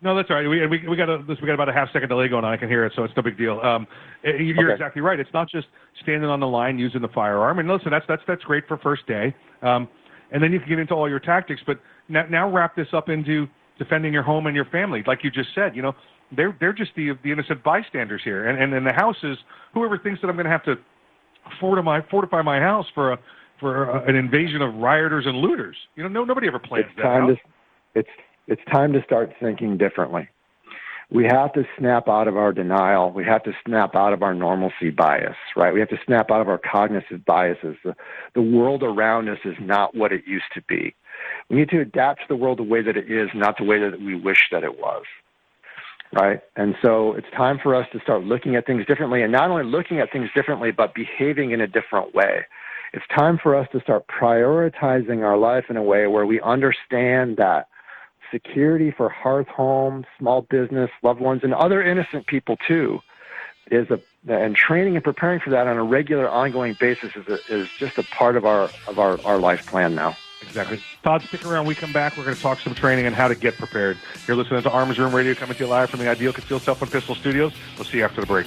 No, that's all right. We, we, we got a, we got about a half second delay going on. I can hear it, so it's no big deal. Um, you're Okay. exactly right. It's not just standing on the line using the firearm. And listen, that's that's that's great for first day. Um, and then you can get into all your tactics. But now, now wrap this up into defending your home and your family, like you just said. You know, they're they're just the the innocent bystanders here. And and, and the house is whoever thinks that I'm going to have to fortify fortify my house for a for a, an invasion of rioters and looters. You know, no nobody ever plans it's that time out. to it's it's time to start thinking differently. We have to snap out of our denial. We have to snap out of our normalcy bias, right? We have to snap out of our cognitive biases. The, the world around us is not what it used to be. We need to adapt to the world the way that it is, not the way that we wish that it was. Right? And so it's time for us to start looking at things differently and not only looking at things differently, but behaving in a different way. It's time for us to start prioritizing our life in a way where we understand that security for hearth home, small business, loved ones, and other innocent people too is a and training and preparing for that on a regular, ongoing basis is a, is just a part of our of our, our life plan now. Exactly. Todd, stick around. We come back. We're going to talk some training and how to get prepared. You're listening to Arms Room Radio coming to you live from the Ideal Concealed Cell Phone Pistol Studios. We'll see you after the break.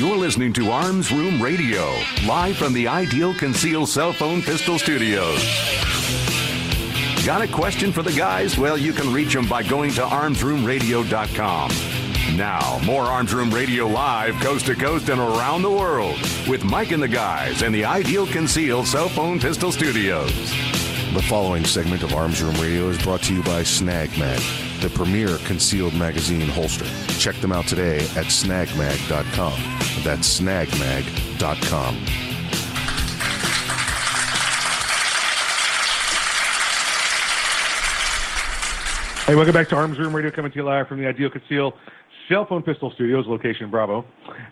You're listening to Arms Room Radio, live from the Ideal Conceal Cell Phone Pistol Studios. Got a question for the guys? Well, you can reach them by going to armsroomradio.com. Now, more Arms Room Radio live, coast to coast and around the world, with Mike and the guys in the Ideal Conceal Cell Phone Pistol Studios. The following segment of Arms Room Radio is brought to you by Snag Mag, the premier concealed magazine holster. Check them out today at snagmag.com. That's snagmag.com. Hey, welcome back to Arms Room Radio, coming to you live from the Ideal Conceal Cell Phone Pistol Studios, location Bravo.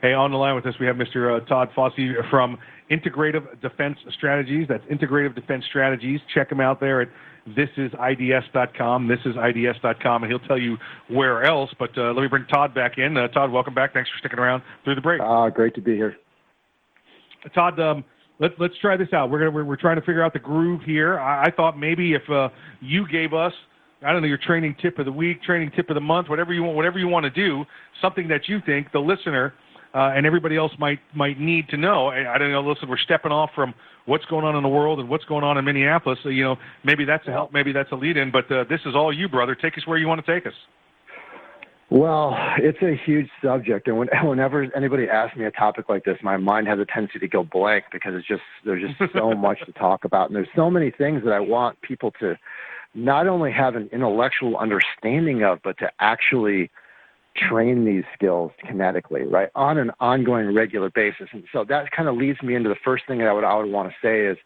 Hey, on the line with us, we have Mr. Uh, Todd Fossey from Integrative Defense Strategies. That's Integrative Defense Strategies. Check him out there at thisisid.com. Thisisid.com, and he'll tell you where else. But uh, let me bring Todd back in. Uh, Todd, welcome back. Thanks for sticking around through the break. Ah, great to be here. Todd, um, let, let's try this out. We're gonna we're, we're trying to figure out the groove here. I, I thought maybe if uh, you gave us I don't know your training tip of the week, training tip of the month, whatever you want, whatever you want to do, something that you think the listener uh, and everybody else might might need to know. I, I don't know. Listen, we're stepping off from what's going on in the world and what's going on in Minneapolis. So, you know, maybe that's a help, maybe that's a lead in, but uh, this is all you, brother. Take us where you want to take us. Well, it's a huge subject, and when, whenever anybody asks me a topic like this, my mind has a tendency to go blank because it's just there's just so much to talk about, and there's so many things that I want people to not only have an intellectual understanding of, but to actually train these skills kinetically, right, on an ongoing, regular basis. And so that kind of leads me into the first thing that I would, I would want to say is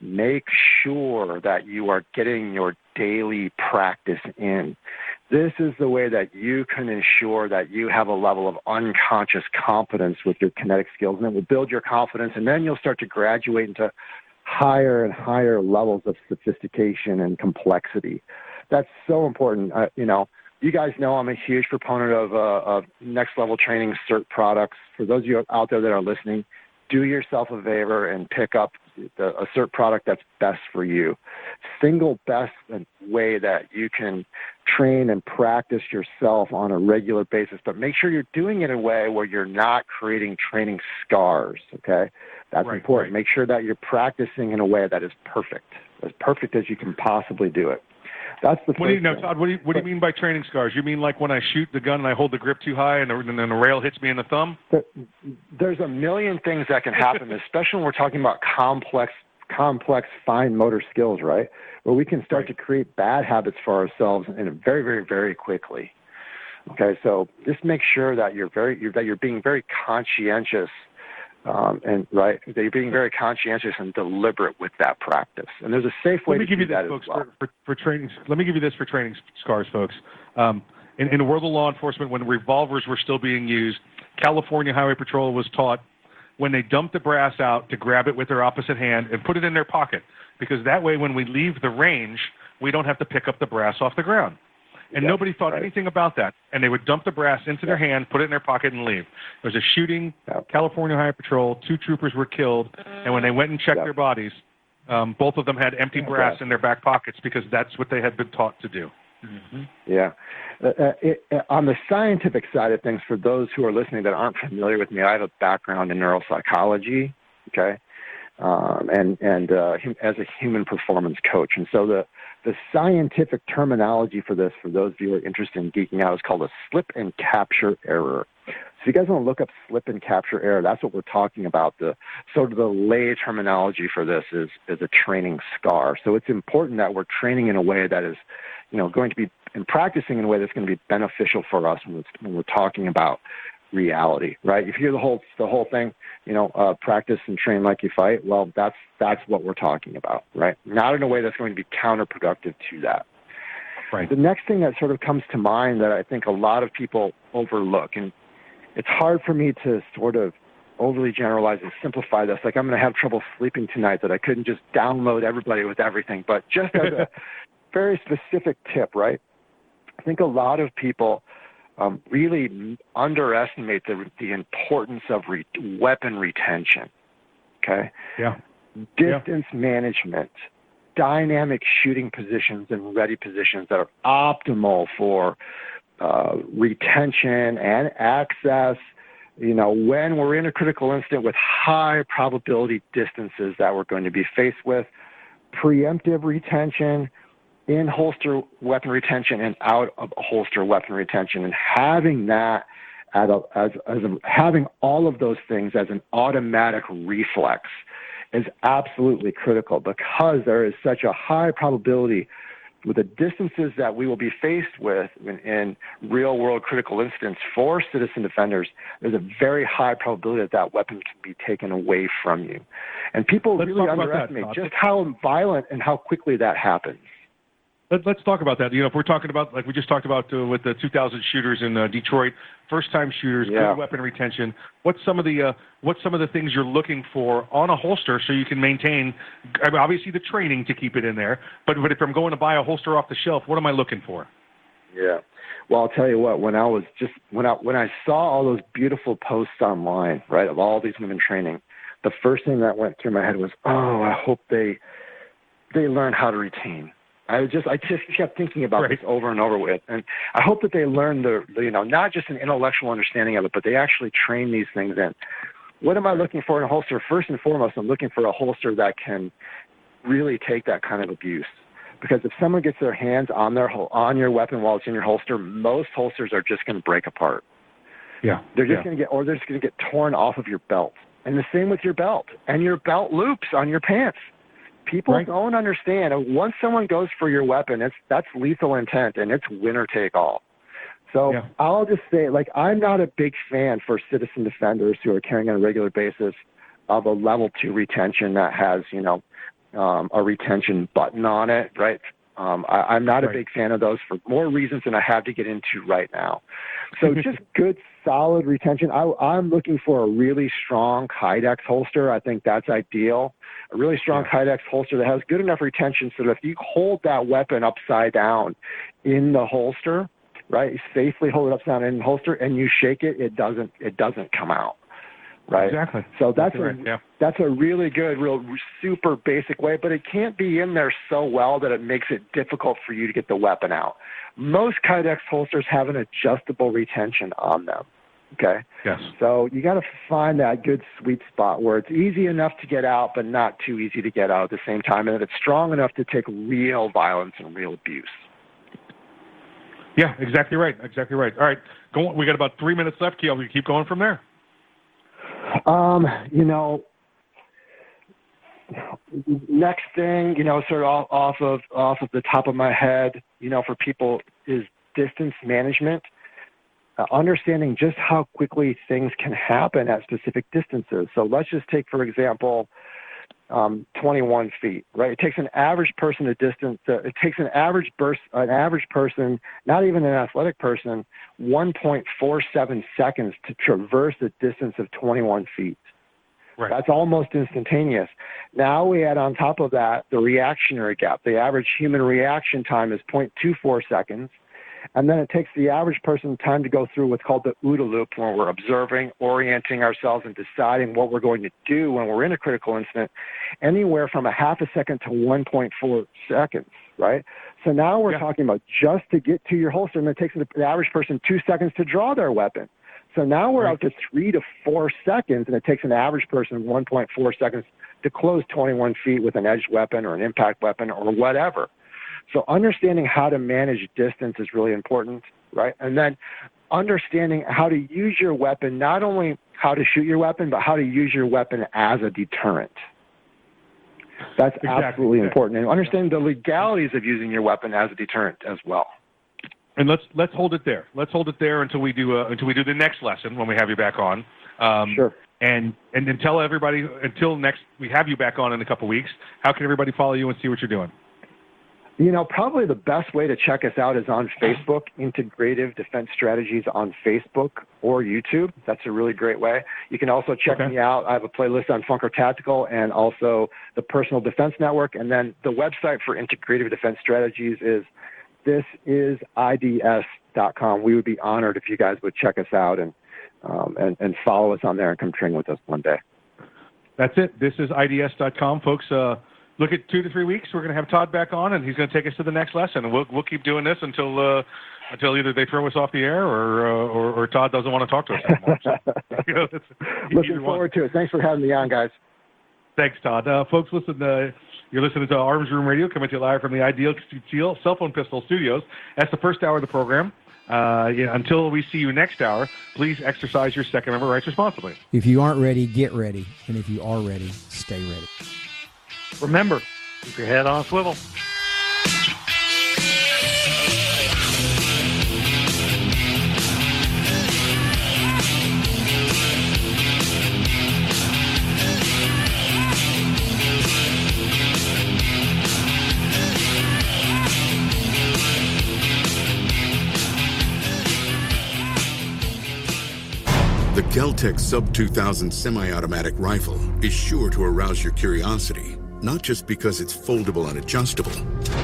make sure that you are getting your daily practice in. This is the way that you can ensure that you have a level of unconscious competence with your kinetic skills, and it will build your confidence, and then you'll start to graduate into higher and higher levels of sophistication and complexity. That's so important. Uh, you know, you guys know I'm a huge proponent of, uh, of next level training SIRT products. For those of you out there that are listening, do yourself a favor and pick up the, a SIRT product that's best for you. Single best way that you can train and practice yourself on a regular basis, but make sure you're doing it in a way where you're not creating training scars. Okay, that's right, important. Right. Make sure that you're practicing in a way that is perfect, as perfect as you can possibly do it. That's the What do you know. Todd? What do you what do you mean by training scars? You mean like when I shoot the gun and I hold the grip too high and the, and then the rail hits me in the thumb? There- There's a million things that can happen, especially when we're talking about complex, complex fine motor skills, right? Where we can start to create bad habits for ourselves and very, very, very quickly. Okay, so just make sure that you're very you're, that you're being very conscientious, um, and right that you're being very conscientious and deliberate with that practice. And there's a safe way Let me to give do you this, that folks, as well. for, for, for training. Let me give you this for training scars, folks. Um, in, in the world of law enforcement, when revolvers were still being used, California Highway Patrol was taught when they dumped the brass out to grab it with their opposite hand and put it in their pocket, because that way, when we leave the range, we don't have to pick up the brass off the ground. And nobody thought anything about that. And they would dump the brass into their hand, put it in their pocket, and leave. There was a shooting. California Highway Patrol. Two troopers were killed. And when they went and checked their bodies, um, both of them had empty brass in their back pockets because that's what they had been taught to do. Yeah. Uh, uh, it, uh, on the scientific side of things, for those who are listening that aren't familiar with me, I have a background in neuropsychology, okay, um, and and uh, hum- as a human performance coach, and so the the scientific terminology for this, for those of you who are interested in geeking out, is called a slip and capture error. So you guys want to look up slip and capture error, that's what we're talking about. The sort of the lay terminology for this is is a training scar. So it's important that we're training in a way that is, you know, going to be and practicing in a way that's going to be beneficial for us when, when we're talking about reality, right? If you hear the whole the whole thing, you know, uh, practice and train like you fight. Well, that's that's what we're talking about, right? Not in a way that's going to be counterproductive to that. Right. The next thing that sort of comes to mind that I think a lot of people overlook, and it's hard for me to sort of overly generalize and simplify this. Like I'm going to have trouble sleeping tonight that I couldn't just download everybody with everything. But just as a very specific tip, right? I think a lot of people um, really underestimate the the importance of re- weapon retention. Okay, Yeah. distance management, dynamic shooting positions and ready positions that are optimal for uh, retention and access. You know, when we're in a critical incident with high probability distances that we're going to be faced with, preemptive retention, in holster weapon retention, and out of holster weapon retention, and having that as, a, as, as a, having all of those things as an automatic reflex is absolutely critical because there is such a high probability with the distances that we will be faced with in, in real world critical incidents for citizen defenders, there's a very high probability that that weapon can be taken away from you. And people Let's really about that, underestimate just how violent and how quickly that happens. Let, let's talk about that. You know, if we're talking about like we just talked about uh, with the 2,000 shooters in uh, Detroit, first-time shooters, Yeah. good weapon retention. What's some of the uh, what's some of the things you're looking for on a holster so you can maintain? I mean, obviously, the training to keep it in there. But but if I'm going to buy a holster off the shelf, what am I looking for? Yeah. Well, I'll tell you what. When I was just when I when I saw all those beautiful posts online, right, of all these women training, the first thing that went through my head was, oh, I hope they they learn how to retain. I just I just kept thinking about this over and over with, and I hope that they learn the, you know not just an intellectual understanding of it, but they actually train these things in. What am I looking for in a holster? First and foremost, I'm looking for a holster that can really take that kind of abuse. Because if someone gets their hands on their on your weapon while it's in your holster, most holsters are just going to break apart. Yeah. They're just yeah. going to get, or they're just going to get torn off of your belt. And the same with your belt and your belt loops on your pants. People Right. don't understand. Once someone goes for your weapon, it's that's lethal intent, and it's winner take all. So Yeah. I'll just say, like, I'm not a big fan for citizen defenders who are carrying on a regular basis of a level two retention that has, you know, um, a retention button on it, right? Um, I, I'm not a big fan of those for more reasons than I have to get into right now. So just good, solid retention. I, I'm looking for a really strong Kydex holster. I think that's ideal. A really strong Kydex holster that has good enough retention so that if you hold that weapon upside down in the holster, right, safely hold it upside down in the holster, and you shake it, it doesn't it doesn't come out. Right. Exactly. So that's a, yeah. that's a really good, real super basic way, but it can't be in there so well that it makes it difficult for you to get the weapon out. Most Kydex holsters have an adjustable retention on them. Okay. Yes. So you got to find that good sweet spot where it's easy enough to get out, but not too easy to get out at the same time, and that it's strong enough to take real violence and real abuse. Yeah, exactly right. Exactly right. All right, go. On. We got about three minutes left. Keep, we keep going from there. Um, you know, next thing, you know, sort of off, of off of the top of my head, you know, for people is distance management. Uh, understanding just how quickly things can happen at specific distances. So let's just take, for example, um, 21 feet, right? It takes an average person a distance. Uh, it takes an average burst, an average person, not even an athletic person, 1.47 seconds to traverse a distance of 21 feet. Right. That's almost instantaneous. Now we add on top of that the reactionary gap. The average human reaction time is 0.24 seconds. And then it takes the average person time to go through what's called the OODA loop, where we're observing, orienting ourselves, and deciding what we're going to do when we're in a critical incident, anywhere from a half a second to 1.4 seconds, right? So now we're talking about just to get to your holster, and it takes the average person two seconds to draw their weapon. So now we're up to three to four seconds, and it takes an average person 1.4 seconds to close 21 feet with an edged weapon or an impact weapon or whatever. So understanding how to manage distance is really important, right? And then understanding how to use your weapon, not only how to shoot your weapon, but how to use your weapon as a deterrent. That's Exactly. absolutely important. And understanding the legalities of using your weapon as a deterrent as well. And let's let's hold it there. Let's hold it there until we do uh, until we do the next lesson when we have you back on. Um, sure. And and then tell everybody until next we have you back on in a couple weeks. How can everybody follow you and see what you're doing? You know, probably the best way to check us out is on Facebook, Integrative Defense Strategies on Facebook or YouTube. That's a really great way. You can also check me out. I have a playlist on Funker Tactical and also the Personal Defense Network. And then the website for Integrative Defense Strategies is thisisids.com. We would be honored if you guys would check us out and, um, and, and follow us on there and come train with us one day. That's it. This is IDS.com, folks. Uh, look at two to three weeks. We're going to have Todd back on, and he's going to take us to the next lesson. We'll we'll keep doing this until uh, until either they throw us off the air or uh, or, or Todd doesn't want to talk to us anymore. So, you know, Looking either one. forward to it. Thanks for having me on, guys. Thanks, Todd. Uh, folks, listen. Uh, you're listening to Arms Room Radio, coming to you live from the Ideal Conceal Cell Phone Pistol Studios. That's the first hour of the program. Uh, yeah, until we see you next hour, please exercise your Second Amendment rights responsibly. If you aren't ready, get ready. And if you are ready, stay ready. Remember, keep your head on a swivel. The Kel-Tec Sub 2000 semi automatic rifle is sure to arouse your curiosity not just because it's foldable and adjustable,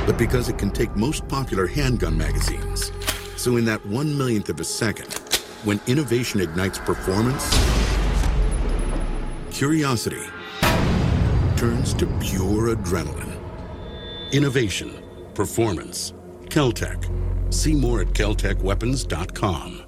but because it can take most popular handgun magazines. So, in that one millionth of a second, when innovation ignites performance, curiosity turns to pure adrenaline. Innovation, performance, Keltec. See more at keltecweapons.com.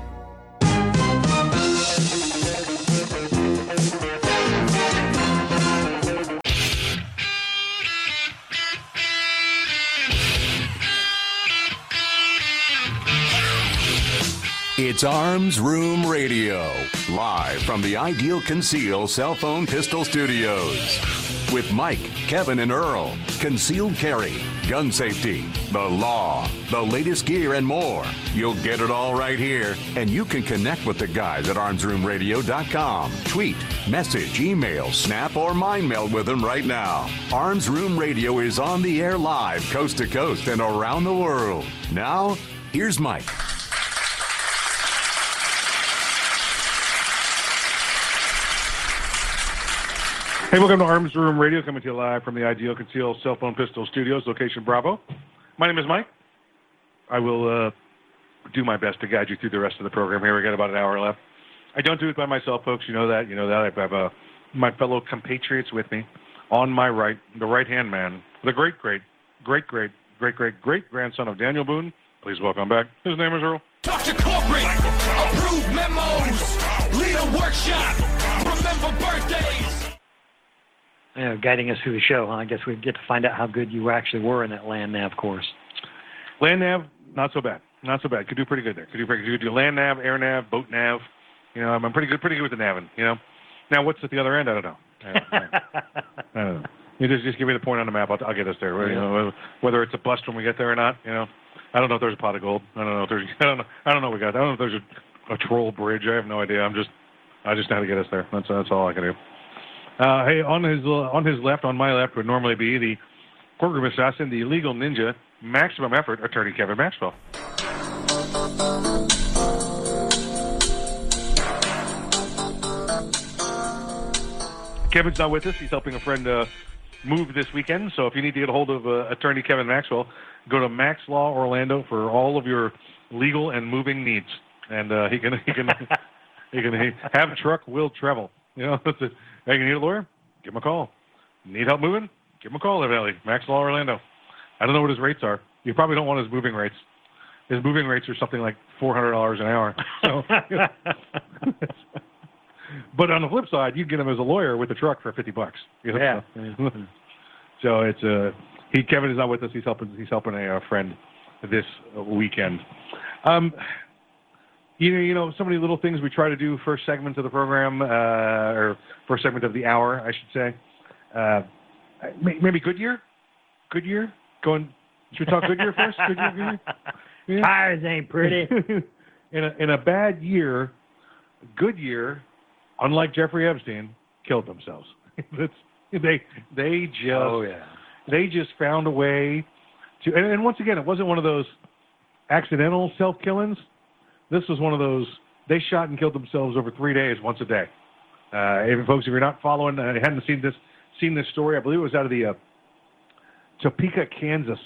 It's Arms Room Radio, live from the Ideal Conceal Cell Phone Pistol Studios. With Mike, Kevin, and Earl, concealed carry, gun safety, the law, the latest gear, and more. You'll get it all right here, and you can connect with the guys at armsroomradio.com. Tweet, message, email, snap, or mind mail with them right now. Arms Room Radio is on the air live, coast to coast, and around the world. Now, here's Mike. Hey, welcome to Arms Room Radio, coming to you live from the Ideal Conceal Cell Phone Pistol Studios, location Bravo. My name is Mike. I will uh, do my best to guide you through the rest of the program here. We got about an hour left. I don't do it by myself, folks. You know that. You know that. I have uh, my fellow compatriots with me. On my right, the right hand man, the great, great, great, great, great, great, great grandson of Daniel Boone. Please welcome back. His name is Earl. Dr. Corporate, approved memos, lead a workshop, remember birthdays. You know, guiding us through the show. Huh? I guess we get to find out how good you actually were in that land nav course. Land nav, not so bad. Not so bad. Could do pretty good there. Could do pretty good. Could do land nav, air nav, boat nav. You know, I'm, pretty good, pretty good with the naving. You know. Now, what's at the other end? I don't know. I don't, I don't know. You just just give me the point on the map. I'll, I'll get us there. You know, whether it's a bust when we get there or not. You know, I don't know if there's a pot of gold. I don't know if there's. I don't know. I don't know. What we got. I don't know if there's a, a troll bridge. I have no idea. I'm just. I just know how to get us there. That's that's all I can do. Uh, hey, on his uh, on his left, on my left would normally be the courtroom assassin, the legal ninja, maximum effort attorney Kevin Maxwell. Kevin's not with us. He's helping a friend uh, move this weekend. So if you need to get a hold of uh, attorney Kevin Maxwell, go to Max Law Orlando for all of your legal and moving needs. And uh, he can he can he can he, have truck will travel. You know, that's it. Hey, you need a lawyer? Give him a call. Need help moving? Give him a call, evidently. Max Law Orlando. I don't know what his rates are. You probably don't want his moving rates. His moving rates are something like four hundred dollars an hour. So, but on the flip side, you get him as a lawyer with a truck for fifty bucks. You know? Yeah. so it's uh, he Kevin is not with us. He's helping he's helping a, uh friend this weekend. Um, you know, you know, so many little things we try to do first segment of the program, uh, or first segment of the hour, I should say. Uh, may- maybe Goodyear, Goodyear, going. Should we talk Goodyear first? Goodyear, Goodyear? Yeah. Tires ain't pretty. in a in a bad year, Goodyear, unlike Jeffrey Epstein, killed themselves. They they just Oh, yeah. they just found a way to and, and once again it wasn't one of those accidental self killings. This was one of those they shot and killed themselves over three days, once a day. Uh, if folks, if you're not following, uh, hadn't seen this seen this story, I believe it was out of the uh, Topeka, Kansas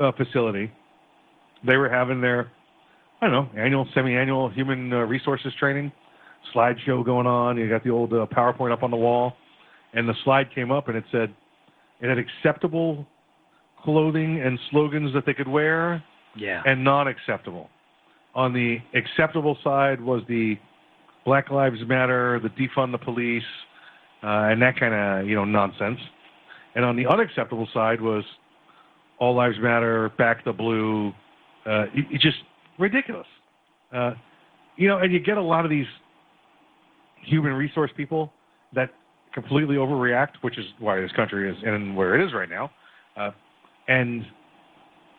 uh, facility. They were having their, I don't know, annual, semi-annual human uh, resources training slideshow going on. You got the old uh, PowerPoint up on the wall, and the slide came up and it said it had acceptable clothing and slogans that they could wear, Yeah. and non-acceptable. On the acceptable side was the Black Lives Matter, the defund the police, uh, and that kind of you know nonsense. And on the unacceptable side was all lives matter, back the blue. Uh, it, it's just ridiculous. Uh, you know, and you get a lot of these human resource people that completely overreact, which is why this country is in where it is right now. Uh, and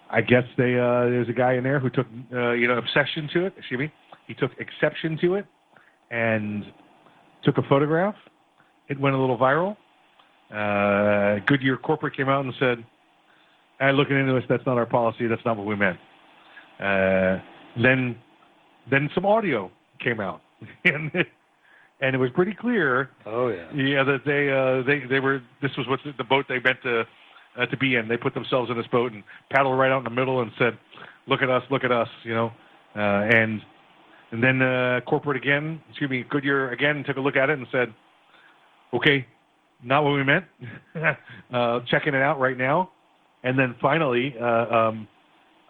I guess they uh, there's a guy in there who took uh, you know obsession to it. Excuse me. He took exception to it and took a photograph. It went a little viral. Uh, Goodyear corporate came out and said, "I looking into this. That's not our policy. That's not what we meant." Uh, then, then some audio came out, and it, and it was pretty clear. Oh yeah. Yeah, that they uh, they they were. This was what the, the boat they meant to uh, to be in. They put themselves in this boat and paddled right out in the middle and said, "Look at us, look at us," you know. Uh, and and then uh, corporate again, excuse me, Goodyear again took a look at it and said, "Okay, not what we meant." uh, checking it out right now. And then finally, uh, um,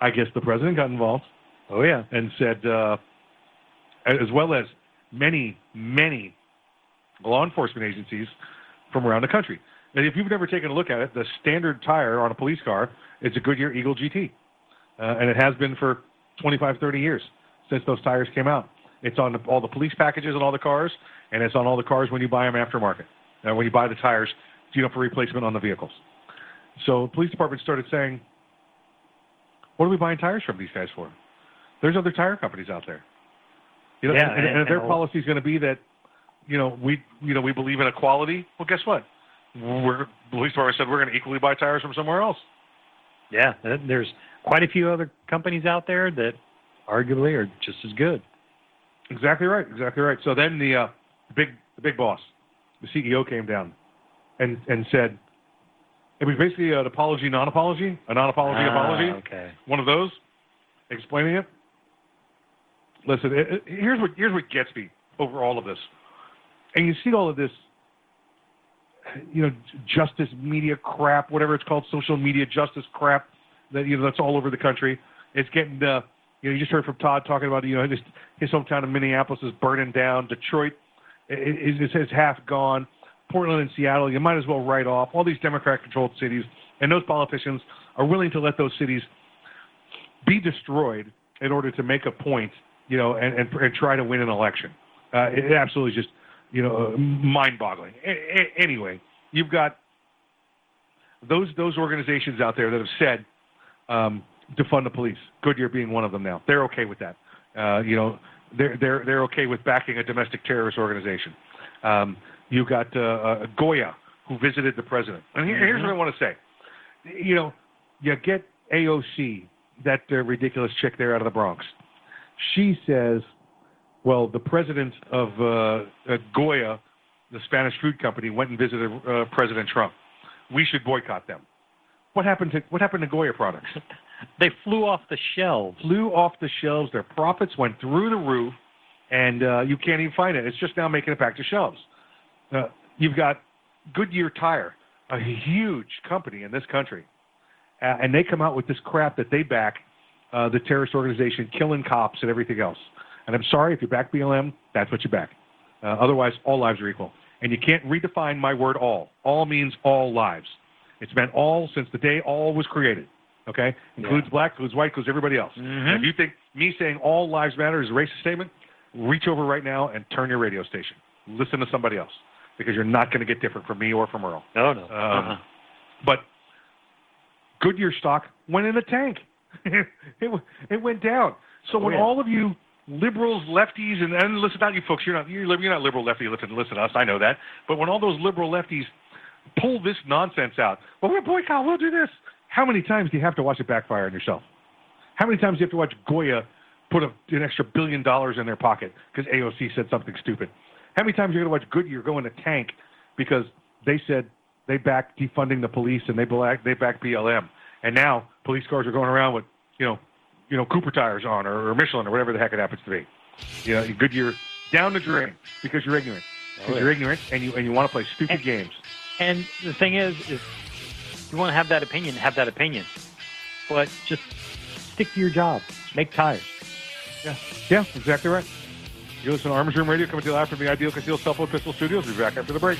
I guess the president got involved. Oh yeah. And said, uh, as well as many, many law enforcement agencies from around the country. And if you've never taken a look at it, the standard tire on a police car is a Goodyear Eagle GT. Uh, and it has been for 25, 30 years since those tires came out. It's on the, all the police packages on all the cars, and it's on all the cars when you buy them aftermarket. Uh, when you buy the tires, you know, for replacement on the vehicles. So the police department started saying, what are we buying tires from these guys for? There's other tire companies out there. You know, Yeah, and, and, and- if their policy is going to be that, you know, we you know we believe in equality. Well, guess what? We're the police department said we're going to equally buy tires from somewhere else. Yeah. uh, There's quite a few other companies out there that arguably are just as good. Exactly right. Exactly right. So then the uh, big the big boss, the CEO, came down and and said it was basically an apology, non-apology, a non-apology Ah, apology. Okay. One of those, explaining it. Listen, it, it- here's what here's what gets me over all of this, and you see all of this, you know, justice media crap, whatever it's called, social media justice crap that you know that's all over the country. It's getting, uh, you know, you just heard from Todd talking about you know his his hometown of Minneapolis is burning down. Detroit is, is, is half gone. Portland and Seattle, you might as well write off all these Democrat-controlled cities, and those politicians are willing to let those cities be destroyed in order to make a point, you know, and, and, and try to win an election. Uh, it absolutely just, you know, mind-boggling. A- a- anyway, you've got those those organizations out there that have said um, defund the police. Goodyear being one of them now. They're okay with that. Uh, you know, they're they're they're okay with backing a domestic terrorist organization. Um, you got uh, uh, Goya who visited the president. And here, here's what I want to say. You know, you get AOC, that uh, ridiculous chick there out of the Bronx. She says, well, the president of uh, uh, Goya, the Spanish food company, went and visited uh, President Trump. We should boycott them. What happened to what happened to Goya products? they flew off the shelves. Flew off the shelves. Their profits went through the roof, and uh, you can't even find it. It's just now making it back to shelves. Uh, you've got Goodyear Tire, a huge company in this country, uh, and they come out with this crap that they back uh, the terrorist organization, killing cops and everything else. And I'm sorry if you back BLM, that's what you back. Uh, otherwise, all lives are equal. And you can't redefine my word all. All means all lives. It's meant all since the day all was created. Okay, includes black, includes white, includes everybody else. And if you think me saying all lives matter is a racist statement, reach over right now and turn your radio station. Listen to somebody else because you're not going to get different from me or from Earl. No, no. Um, Uh-huh. But Goodyear stock went in the tank. it, it went down. So Oh, when yeah. all of you liberals, lefties, and, and listen, not you folks, you're not you're, you're not liberal lefty. Listen, listen to us. I know that. But when all those liberal lefties pull this nonsense out, well, we're boycott. We'll do this. How many times do you have to watch it backfire on yourself? How many times do you have to watch Goya put a, an extra billion dollars in their pocket because AOC said something stupid? How many times are you going to watch Goodyear go in a tank because they said they back defunding the police and they back they back BLM. And now police cars are going around with you know you know Cooper tires on or, or Michelin or whatever the heck it happens to be. You know, Goodyear down the drain because you're ignorant. Because Oh, yeah. you're ignorant and you and you want to play stupid games. And the thing is, is you want to have that opinion, have that opinion, but just stick to your job. Make tires. Yeah, yeah, exactly right. You listen to Arms Room Radio coming to you live from the Ideal Concealed Cell Phone Pistol Studios. We'll be back after the break.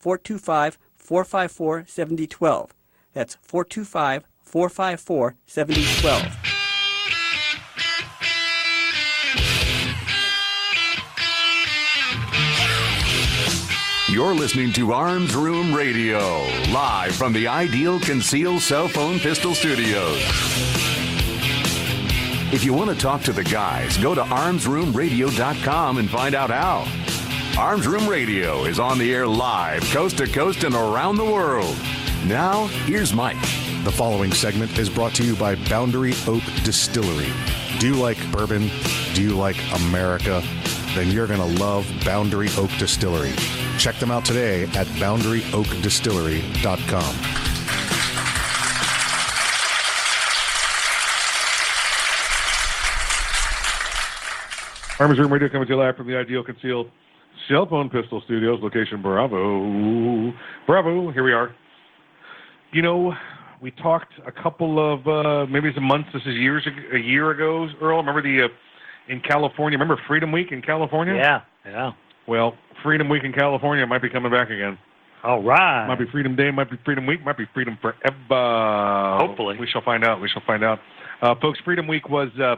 425 454 7012. That's 425 454 7012. You're listening to Arms Room Radio, live from the Ideal Conceal Cell Phone Pistol Studios. If you want to talk to the guys, go to armsroomradio.com and find out how. Arms Room Radio is on the air live, coast to coast and around the world. Now, here's Mike. The following segment is brought to you by Boundary Oak Distillery. Do you like bourbon? Do you like America? Then you're going to love Boundary Oak Distillery. Check them out today at boundaryoakdistillery.com. Arms Room Radio coming to you live from the Ideal Concealed Cell Phone Pistol Studios, location Bravo. Bravo, here we are. You know, we talked a couple of, uh, maybe some months, this is years, a year ago, Earl. Remember the, uh, in California, remember Freedom Week in California? Yeah, yeah. Well, Freedom Week in California might be coming back again. All right. Might be Freedom Day, might be Freedom Week, might be Freedom Forever. Hopefully. We shall find out. We shall find out. Uh, folks, Freedom Week was uh,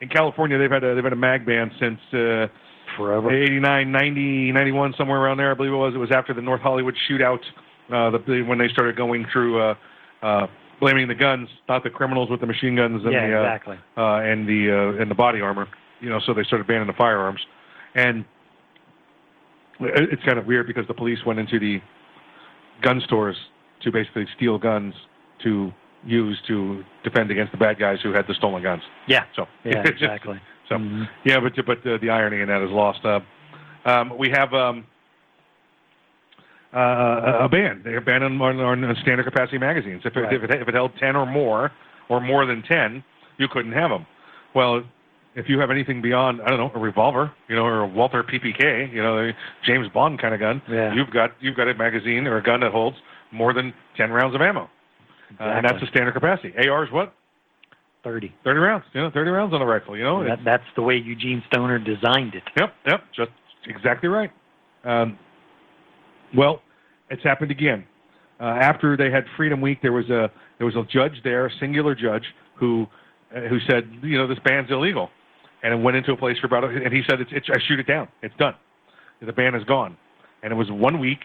in California. They've had a, they've had a mag ban since uh, forever 89, 90, 91, somewhere around there. I believe it was. It was after the North Hollywood shootout uh, the, when they started going through uh, uh, blaming the guns, not the criminals with the machine guns and Yeah, the uh, exactly. uh, and the uh, and the body armor. You know, so they started banning the firearms, and it's kind of weird because the police went into the gun stores to basically steal guns to use to defend against the bad guys who had the stolen guns. Yeah. So Yeah, exactly. So yeah, but but uh, the irony in that is lost. Uh, um, we have um, uh, a ban. They ban on, on, on standard capacity magazines. If it, Right. if, it, if it held ten or more, or more than ten, you couldn't have them. Well, if you have anything beyond, I don't know, a revolver, you know, or a Walther PPK, you know, James Bond kind of gun, Yeah. you've got you've got a magazine or a gun that holds more than ten rounds of ammo, uh, and that's the standard capacity. AR is what? 30. 30 rounds. You know, 30 rounds on a rifle. You know, That, that's the way Eugene Stoner designed it. Yep, yep, just exactly right. Um, well, it's happened again. Uh, after they had Freedom Week, there was a there was a judge there, a singular judge, who uh, who said, you know, this ban's illegal, and it went into a place for about, and he said, it's, it's I shoot it down, it's done, the ban is gone, and it was one week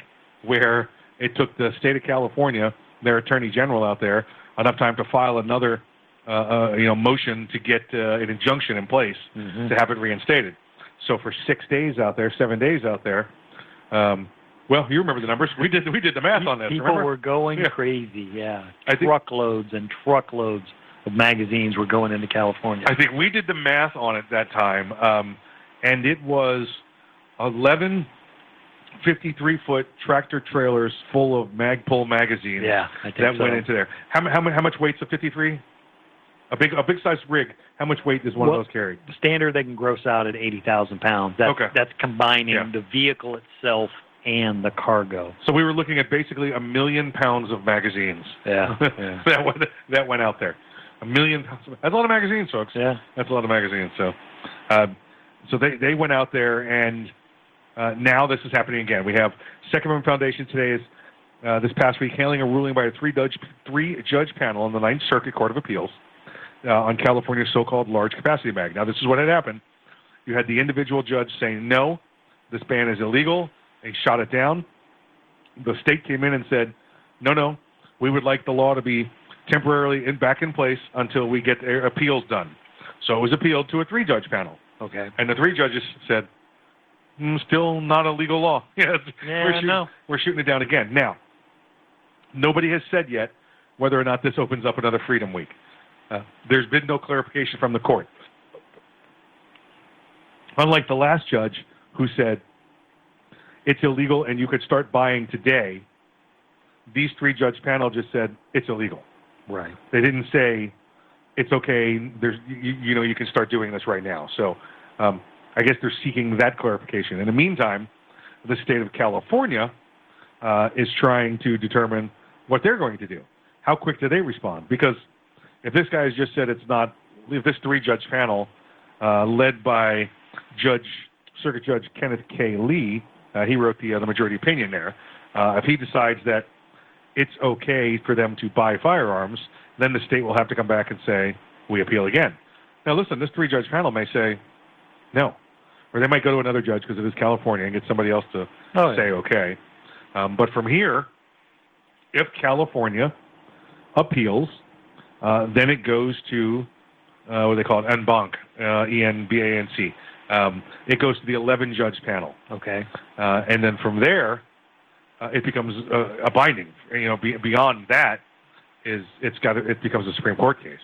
where it took the state of California, their attorney general out there, enough time to file another, uh, uh, you know, motion to get uh, an injunction in place to have it reinstated. So for six days out there, seven days out there, um, well, you remember the numbers. We did we did the math on this. People remember? were going Yeah. crazy, yeah. Think- truckloads and truckloads of magazines were going into California. I think we did the math on it that time, um, and it was 11 53 foot tractor trailers full of Magpul magazines Yeah, I think that so. went into there. How, how, how much weight's a 53? A big a big size rig. How much weight does one Well, of those carry? The standard they can gross out at 80,000 pounds. That's, Okay. that's combining Yeah. the vehicle itself and the cargo. So we were looking at basically a million pounds of magazines. Yeah, yeah. that went that went out there. A million pounds. Of, that's a lot of magazines, folks. Yeah. That's a lot of magazines. So, uh, so they they went out there, and uh, now this is happening again. We have Second Amendment Foundation today is uh, this past week hailing a ruling by a three judge three judge panel in the Ninth Circuit Court of Appeals uh, on California's so-called large capacity bag. Now, this is what had happened. You had the individual judge saying no, this ban is illegal. They shot it down. The state came in and said, no, no, we would like the law to be temporarily in, back in place until we get their appeals done. So it was appealed to a three-judge panel. Okay. And the three judges said, mm, still not a legal law. yeah, we're, shooting, no. we're shooting it down again. Now, nobody has said yet whether or not this opens up another Freedom Week. Uh, there's been no clarification from the court. Unlike the last judge who said it's illegal and you could start buying today, these three judge panel just said it's illegal. Right. They didn't say it's okay. There's you, you know you can start doing this right now. So um, I guess they're seeking that clarification. In the meantime, the state of California uh, is trying to determine what they're going to do. How quick do they respond? Because if this guy has just said it's not, if this three-judge panel, uh, led by Judge Circuit Judge Kenneth K. Lee, uh, he wrote the uh, the majority opinion there. Uh, if he decides that it's okay for them to buy firearms, then the state will have to come back and say we appeal again. Now, listen, this three-judge panel may say no, or they might go to another judge because it is California and get somebody else to Oh, yeah. say okay. Um, but from here, if California appeals, uh, then it goes to uh, what do they call it, en banc, uh, E N B A N C. Um, it goes to the 11 judge panel. Okay. Uh, and then from there, uh, it becomes a, a binding. You know, be, beyond that is it's got it becomes a Supreme Court case.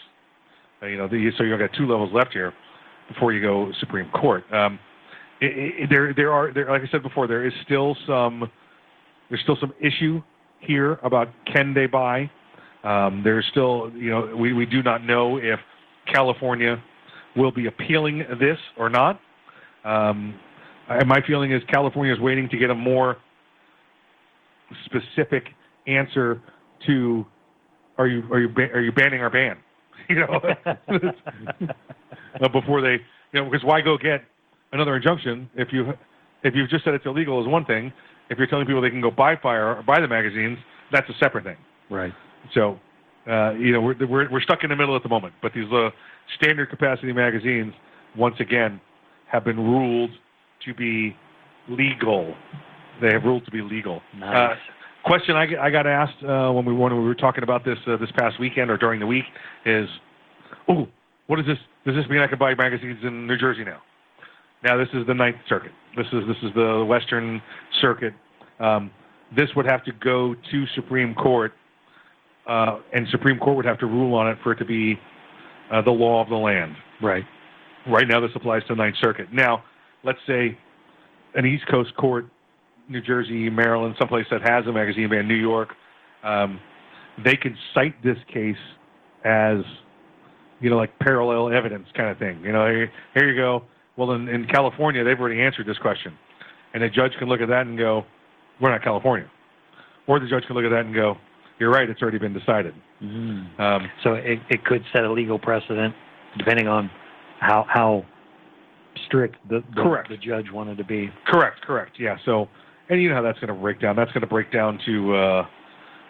Uh, you know, the, so you've got two levels left here before you go Supreme Court. Um, it, it, there, there are, there, like I said before, there is still some, there's still some issue here about can they buy. Um, there's still, you know, we, we do not know if California will be appealing this or not. Um, I- my feeling is California is waiting to get a more specific answer to are you are you ba- are you banning our ban? You know, uh, before they you know because why go get another injunction if you if you've just said it's illegal is one thing. If you're telling people they can go buy fire or buy the magazines, that's a separate thing. Right. So, uh, you know, we're, we're, we're stuck in the middle at the moment. But these uh, standard capacity magazines, once again, have been ruled to be legal. They have ruled to be legal. Nice. Uh, question I, I got asked uh, when we when we were talking about this uh, this past weekend or during the week is, oh, what is this? Does this mean I can buy magazines in New Jersey now? Now this is the Ninth Circuit. This is this is the Western Circuit. Um, this would have to go to Supreme Court, uh, and Supreme Court would have to rule on it for it to be uh, the law of the land. Right. Right now, this applies to the Ninth Circuit. Now, let's say an East Coast court, New Jersey, Maryland, someplace that has a magazine ban, New York, um, they can cite this case as, you know, like parallel evidence kind of thing. You know, here, here you go. Well, in, in California, they've already answered this question, and a judge can look at that and go, "We're not California," or the judge can look at that and go, "You're right. It's already been decided." Um, so it, it could set a legal precedent depending on how how strict the, the, Correct. the judge wanted to be. Correct, correct. Yeah. So, and you know how that's going to break down. That's going to break down to uh,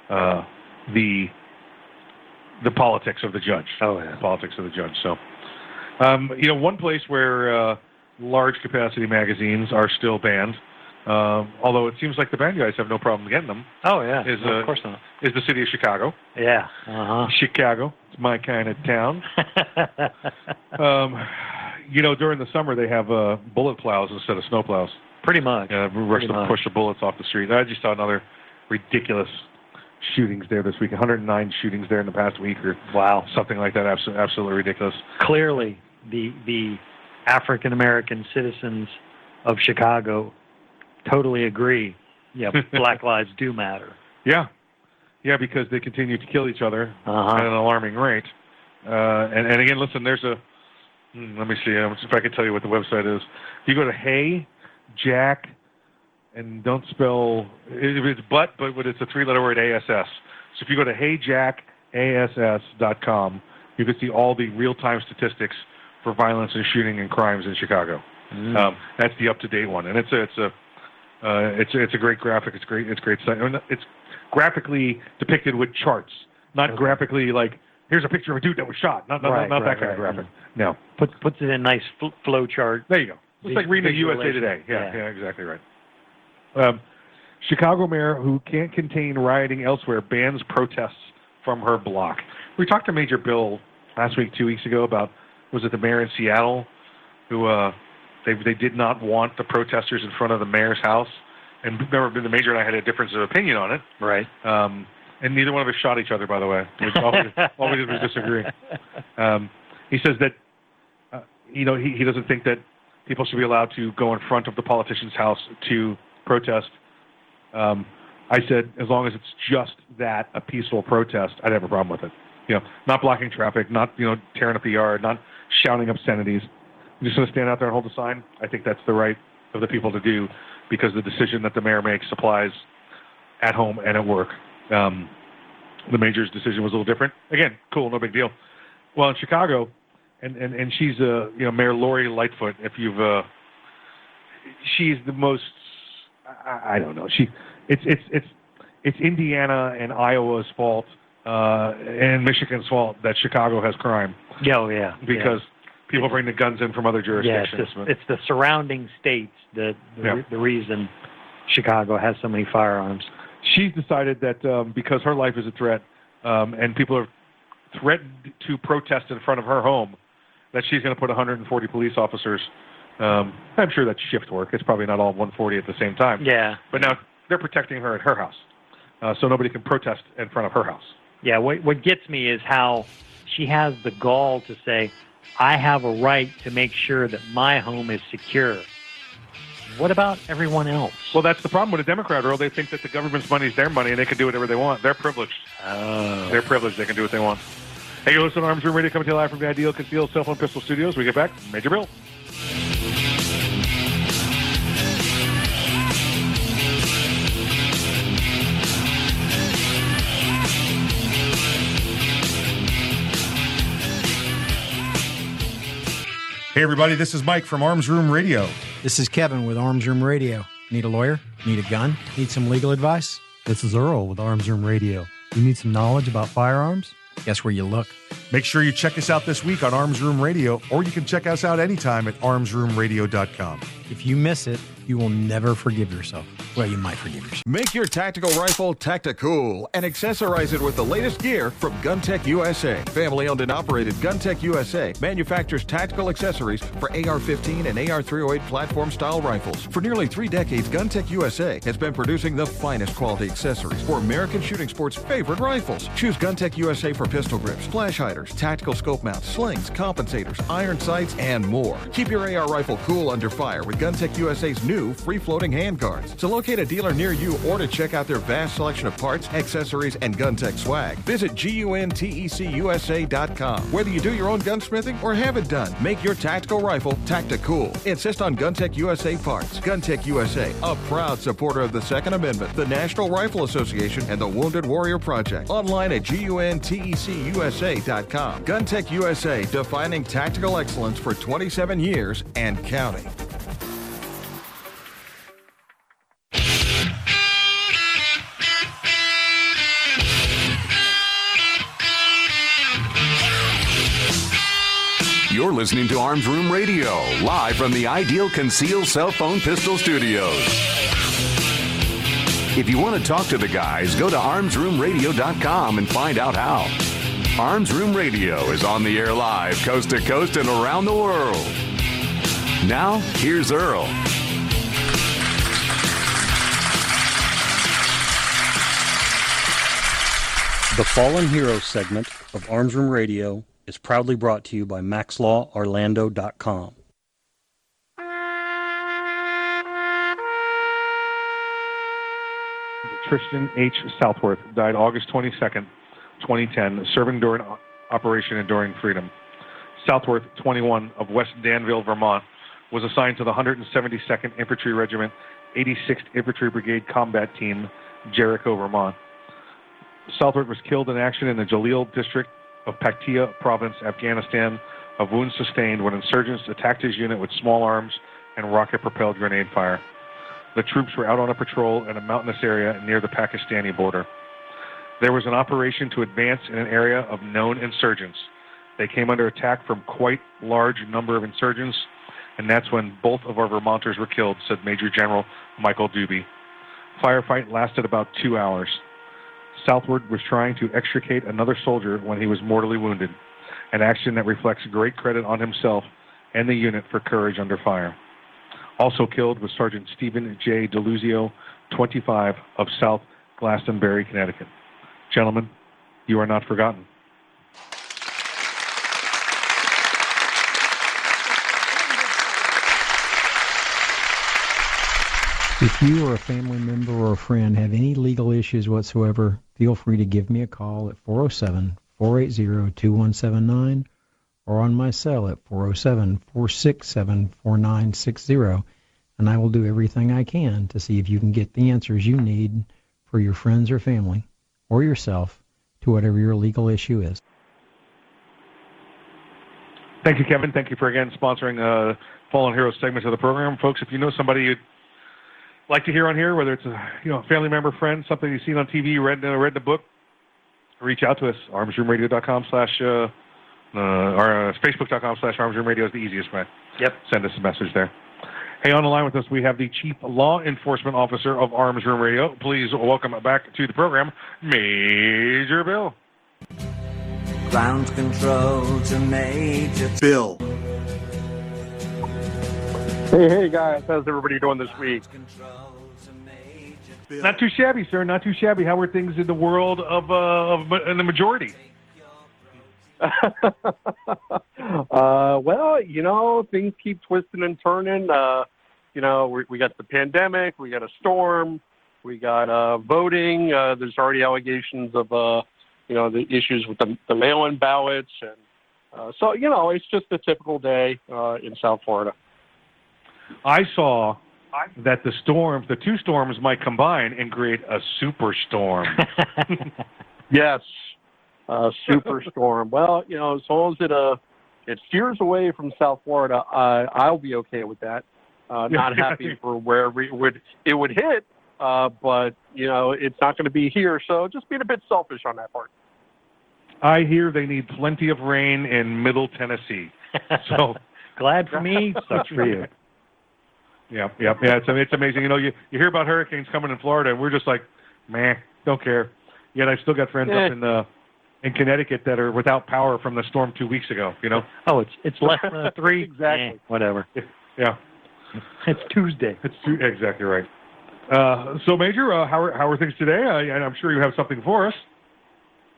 uh, the the politics of the judge. Oh yeah. The politics of the judge. So, um, you know, one place where uh, large capacity magazines are still banned, um, although it seems like the bad guys have no problem getting them. Oh yeah. Is No, uh, of course not. is the city of Chicago. Yeah. Uh Chicago, it's my kind of town. um, you know, during the summer they have uh, bullet plows instead of snow plows. Pretty much. Yeah, we rush to push the bullets off the street. I just saw another ridiculous shootings there this week. 109 shootings there in the past week, or wow, something like that. Absolutely, absolutely ridiculous. Clearly, the the African American citizens of Chicago totally agree. Yeah, Black lives do matter. Yeah, yeah, because they continue to kill each other Uh-huh. at an alarming rate. Uh, and, and again, listen, there's a. hmm, Let me see um, if I can tell you what the website is. If you go to Hey, Jack, and don't spell it, it's but, but but it's a three-letter word ASS. So if you go to HeyJackASS.com, you can see all the real-time statistics for violence and shooting and crimes in Chicago. Mm. Um, that's the up-to-date one, and it's a it's a uh, it's a, it's a great graphic. It's great. It's great. site. I mean, It's graphically depicted with charts, not graphically like here's a picture of a dude that was shot. Not not, Right, not right, that kind of right. graphic. No. Puts puts it in a nice fl- flow chart. There you go. It's like reading a USA Today. Yeah, Yeah. yeah, exactly right. Um, Chicago mayor who can't contain rioting elsewhere bans protests from her block. We talked to Major Bill last week, two weeks ago about was it the mayor in Seattle who uh, they they did not want the protesters in front of the mayor's house, and remember the major and I had a difference of opinion on it. Right. Um, and neither one of us shot each other, by the way. We- all, we, all we did was disagree. Um, he says that, uh, you know, he, he doesn't think that people should be allowed to go in front of the politician's house to protest. Um, I said, as long as it's just that, a peaceful protest, I'd have a problem with it. You know, not blocking traffic, not, you know, tearing up the yard, not shouting obscenities. I'm just going to stand out there and hold the sign. I think that's the right of the people to do because the decision that the mayor makes applies at home and at work. Um, the mayor's decision was a little different. Again, cool, no big deal. Well, in Chicago, and and and she's uh, you know Mayor Lori Lightfoot. If you've uh, she's the most I, I don't know. She it's it's it's it's Indiana and Iowa's fault uh, and Michigan's fault that Chicago has crime Yeah, oh, yeah. because people bring the guns in from other yeah, it's, jurisdictions. the, it's the surrounding states that the, Yeah. the reason Chicago has so many firearms. she's decided that um, because her life is a threat um, and people are threatened to protest in front of her home, that she's going to put 140 police officers. Um, I'm sure that's shift work. It's probably not all 140 at the same time. Yeah. But now they're protecting her at her house, uh, so nobody can protest in front of her house. Yeah, what what gets me is how she has the gall to say, "I have a right to make sure that my home is secure." What about everyone else? Well, that's the problem with a Democrat, Earl. They think that the government's money is their money and they can do whatever they want. They're privileged. Oh. They're privileged. They can do what they want. Hey, you listen to Arms Room Radio coming to you live from the Ideal Concealed Cell Phone Pistol Studios. We get back, Major Bill. Hey, everybody, this is Mike from Arms Room Radio. This is Kevin with Arms Room Radio. Need a lawyer? Need a gun? Need some legal advice? This is Earl with Arms Room Radio. You need some knowledge about firearms? Guess where you look. Make sure you check us out this week on Arms Room Radio, or you can check us out anytime at armsroomradio.com. If you miss it, you will never forgive yourself. Well, you might forgive yourself. Make your tactical rifle tactical and accessorize it with the latest gear from GunTec USA. Family owned and operated GunTec USA manufactures tactical accessories for AR 15 and AR 308 platform style rifles. For nearly three decades, GunTec USA has been producing the finest quality accessories for American shooting sports' favorite rifles. Choose GunTec USA for pistol grips, flash tactical scope mounts, slings, compensators, iron sights, and more. Keep your AR rifle cool under fire with GunTec USA's new free floating handguards. To locate a dealer near you or to check out their vast selection of parts, accessories, and GunTec swag, visit GUNTECUSA.com. Whether you do your own gunsmithing or have it done, make your tactical rifle tactical. Cool. Insist on GunTec USA parts. GunTec USA, a proud supporter of the Second Amendment, the National Rifle Association, and the Wounded Warrior Project. Online at GUNTECUSA.com. GunTec USA, defining tactical excellence for 27 years and counting. You're listening to Arms Room Radio, live from the Ideal Conceal Cell Phone Pistol Studios. If you want to talk to the guys, go to armsroomradio.com and find out how. Arms Room Radio is on the air live, coast to coast and around the world. Now, here's Earl. The Fallen Heroes segment of Arms Room Radio is proudly brought to you by MaxLawOrlando.com. Tristan H. Southworth died August 22nd, 2010, serving during Operation Enduring Freedom. Southworth, 21, of West Danville, Vermont, was assigned to the 172nd Infantry Regiment, 86th Infantry Brigade Combat Team, Jericho, Vermont. Southworth was killed in action in the Jalil district of Paktia Province, Afghanistan, of wounds sustained when insurgents attacked his unit with small arms and rocket propelled grenade fire. The troops were out on a patrol in a mountainous area near the Pakistani border. There was an operation to advance in an area of known insurgents. They came under attack from quite large number of insurgents, and that's when both of our Vermonters were killed, said Major General Michael Dubie. Firefight lasted about two hours. Southworth was trying to extricate another soldier when he was mortally wounded, an action that reflects great credit on himself and the unit for courage under fire. Also killed was Sergeant Steven J. DeLuzio, 25, of South Glastonbury, Connecticut. Gentlemen, you are not forgotten. If you or a family member or a friend have any legal issues whatsoever, feel free to give me a call at 407 480 2179 or on my cell at 407 467 4960, and I will do everything I can to see if you can get the answers you need for your friends or family or yourself to whatever your legal issue is. Thank you, Kevin. Thank you for again sponsoring uh, Fallen Heroes segment of the program, folks. If you know somebody you'd like to hear on here, whether it's a you know family member, friend, something you've seen on TV, read uh, read the book, reach out to us. Armsroomradio.com slash uh, uh, or uh, Facebook.com slash armsroomradio is the easiest way. Yep. Send us a message there. Hey, on the line with us, we have the Chief Law Enforcement Officer of Arms Room Radio. Please welcome back to the program, Major Bill. Ground control to Major Bill. Hey, hey guys, how's everybody doing this week? Not too shabby, sir. Not too shabby. How are things in the world of, uh, of in the majority? uh, well, you know, things keep twisting and turning. Uh, you know, we, we got the pandemic, we got a storm, we got uh, voting. Uh, there's already allegations of uh, you know, the issues with the, the mail-in ballots, and uh, so you know, it's just a typical day uh, in South Florida. I saw that the storms, the two storms, might combine and create a superstorm. Yes, uh, superstorm. well, you know, as long as it uh it steers away from South Florida, uh, I'll be okay with that. Uh, not happy for wherever it would it would hit, uh, but you know, it's not going to be here. So just being a bit selfish on that part. I hear they need plenty of rain in Middle Tennessee. So glad for me, sucks for you. Yeah, yeah, yeah. It's it's amazing. You know, you you hear about hurricanes coming in Florida, and we're just like, meh, don't care. Yet I've still got friends Eh. up in uh, in Connecticut that are without power from the storm two weeks ago. You know. Oh, it's it's less than a three. Exactly. Eh, whatever. Yeah. It's Tuesday. It's tu- exactly right. Uh, so, Major, uh, how are how are things today? I, and I'm sure you have something for us.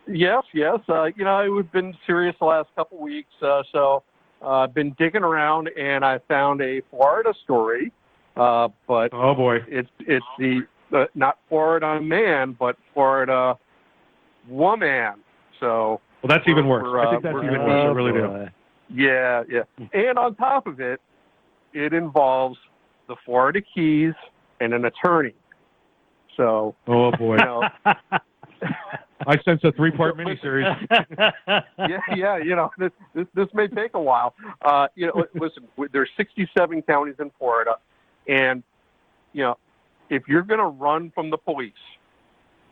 Yes, yes. Uh, you know, we've been serious the last couple weeks, uh, so uh, I've been digging around and I found a Florida story. Uh, but oh boy, it's it's the uh, not Florida man, but Florida woman. So Well, that's even worse. we're, I think that's even worse. I really do. Yeah, yeah. And on top of it, it involves the Florida Keys and an attorney. So Oh boy. you know, I sense a three-part miniseries. yeah, yeah, you know, this this, this may take a while. Uh, you know, listen, there's 67 counties in Florida, and you know, if you're going to run from the police,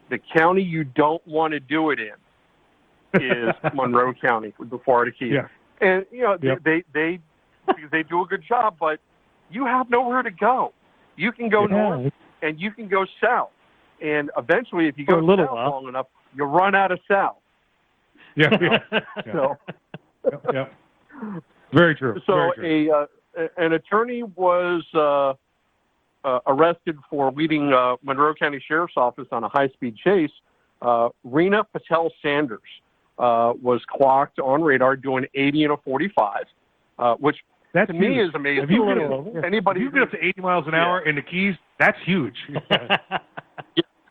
the county you don't want to do it in is Monroe County the Florida Keys. Yeah. And you know, Yep. they they because they do a good job, but you have nowhere to go. You can go Yeah. north and you can go south, and eventually, if you For go a little south while. long enough, you run out of south. Yeah, yeah, yeah. So. Yep, yep. Very true. So very true. a uh, an attorney was uh, uh, arrested for leading uh, Monroe County Sheriff's Office on a high-speed chase. Uh, Rena Patel Sanders uh, was clocked on radar doing 80 and a 45, uh, which That's to me is amazing. If you get, Anybody if you get up to 80 miles an hour in the Keys, that's huge.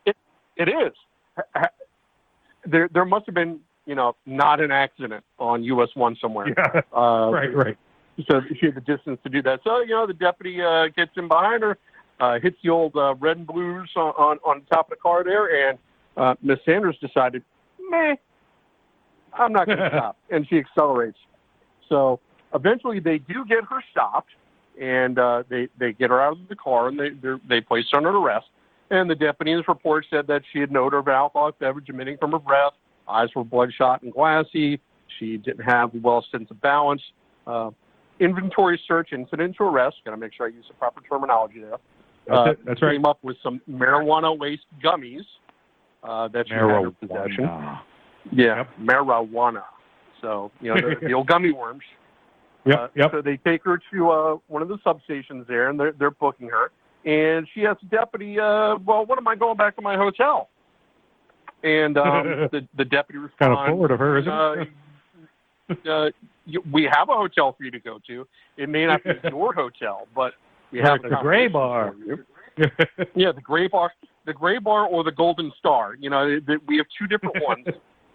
it, it is. Ha- ha- There there must have been you know not an accident on US one somewhere. Yeah. Uh, right, right. so she had the distance to do that. So you know, the deputy uh, gets in behind her, uh, hits the old uh, red and blues on, on on top of the car there, and uh, Miss Sanders decided, meh, I'm not going to stop, and she accelerates. So eventually, they do get her stopped, and uh, they they get her out of the car, and they they're- place her under arrest. And the deputy's report said that she had no odor of alcoholic beverage emitting from her breath, eyes were bloodshot and glassy, she didn't have well sense of balance. Uh, inventory search, incident to arrest. Got to make sure I use the proper terminology there. That's uh, it. That's right. Came up with some marijuana-laced gummies uh, that she had in her possession. Yeah, marijuana. So you know the, the old gummy worms. Yep, Uh, yep. So they take her to uh, one of the substations there, and they're they're booking her. And she asks the deputy, uh, "Well, what am I going back to my hotel?" And um, the the deputy responds, Kind of forward of her, isn't uh, it? uh, you, we have a hotel for you to go to. It may not be your hotel, but we have the Gray Bar. yeah, the Gray Bar, the Gray Bar, or the Golden Star. You know, th- we have two different ones.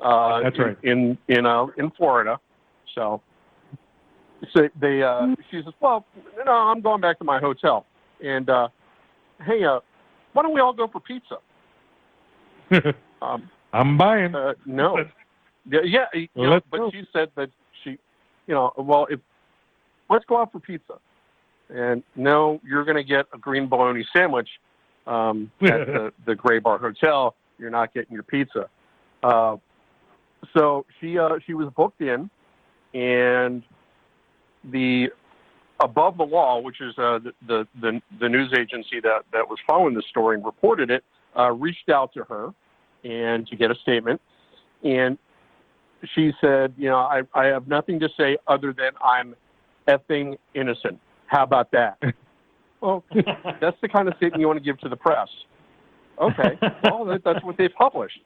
Uh, That's in- right. In in uh, in Florida, so so they uh, she says, well, no, I'm going back to my hotel, and uh, hey, uh, why don't we all go for pizza? Um, I'm buying. uh, no. Yeah, yeah, you know, but go. she said that she, you know, well, if let's go out for pizza, and no, you're going to get a green bologna sandwich um, at the the Gray Bar Hotel. You're not getting your pizza. Uh, so she uh, she was booked in, and the above the law, which is uh, the, the the news agency that that was following the story and reported it, uh, reached out to her and to get a statement, and she said, you know, I I have nothing to say other than I'm effing innocent. How about that? well, that's the kind of statement you want to give to the press. Okay, well that, that's what they've published.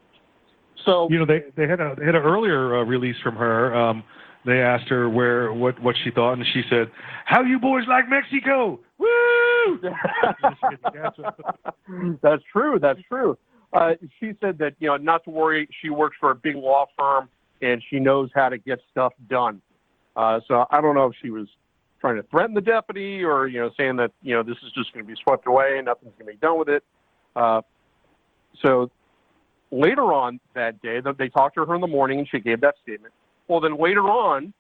So you know they they had a they had an earlier uh, release from her. Um, they asked her where what what she thought, and she said, "How you boys like Mexico? Woo!" that's true. That's true. Uh, she said that you know not to worry. She works for a big law firm and she knows how to get stuff done. Uh, so I don't know if she was trying to threaten the deputy or you know saying that you know this is just going to be swept away and nothing's going to be done with it. Uh, so later on that day, they talked to her in the morning and she gave that statement. Well, then later on,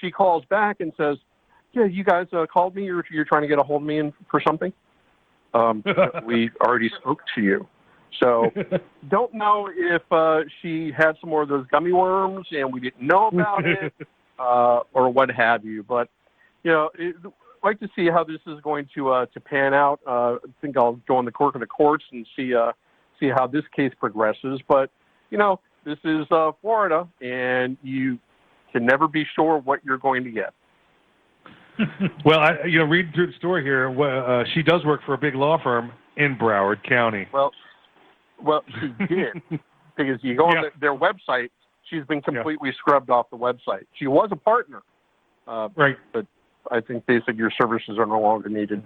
she calls back and says, "Yeah, you guys uh, called me. You're you're trying to get a hold of me in, for something. Um, we already spoke to you." So, don't know if uh, she had some more of those gummy worms and we didn't know about it, uh, or what have you. But you know, it, I'd like to see how this is going to uh, to pan out. Uh, I think I'll go on the court of the courts and see uh, see how this case progresses. But you know, this is uh, Florida, and you can never be sure what you're going to get. well, I, you know, reading through the story here, uh, she does work for a big law firm in Broward County. Well, well, she did because you go on the, their website. She's been completely scrubbed off the website. She was a partner, uh, right? But I think they said your services are no longer needed.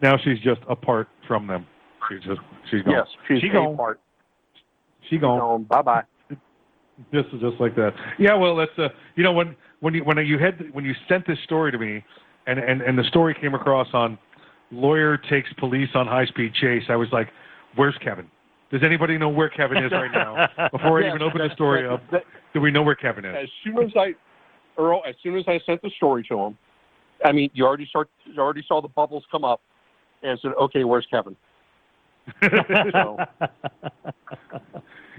Now she's just apart from them. She's just she's gone. Yes, she's she a gone. part. She gone. Bye bye. This is just like that. Yeah, well, that's uh, you know when when you when you had when you sent this story to me, and and and the story came across on lawyer takes police on high speed chase. I was like, where's Kevin? Does anybody know where Kevin is right now? Before I Yes, even open the story that- up, that- do we know where Kevin is? As soon as I, Earl, as soon as I sent the story to him, I mean, you already start, you already saw the bubbles come up, and said, "Okay, where's Kevin?" so,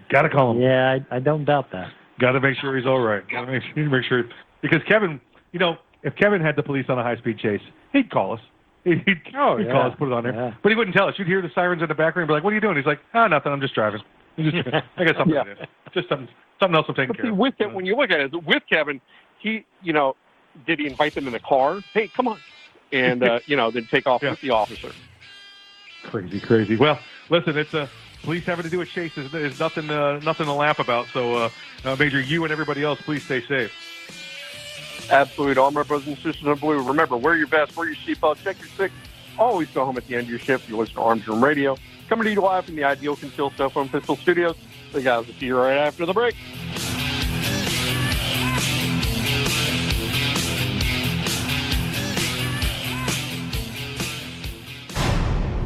Got to call him. Yeah, I, I don't doubt that. Got to make sure he's all right. Got to make sure, make sure because Kevin, you know, if Kevin had the police on a high speed chase, he'd call us. He'd, he'd, Oh, he'd yeah. call us, put it on there, Yeah. but he wouldn't tell us. You'd hear the sirens in the background, and be like, "What are you doing?" He's like, "Ah, nothing. I'm just driving. I'm just, I got something Yeah. to do. Just something, something else I'm taking but care see, of." with Ke- when you look at it, with Kevin, he, you know, did he invite them in the car? Hey, come on, and uh, you know, then take off with the officer. Crazy, crazy. Well, listen, it's a police having to do a chase is, is nothing, uh, nothing to laugh about. So, uh, uh, Major, you and everybody else, please stay safe. Absolutely. All my brothers and sisters in blue, remember, wear your vest, wear your seatbelt, check your six. Always go home at the end of your shift. You listen to Arms Room Radio. Coming to you live from the Ideal Concealed Cell Phone Pistol Studios. The guys will see you right after the break.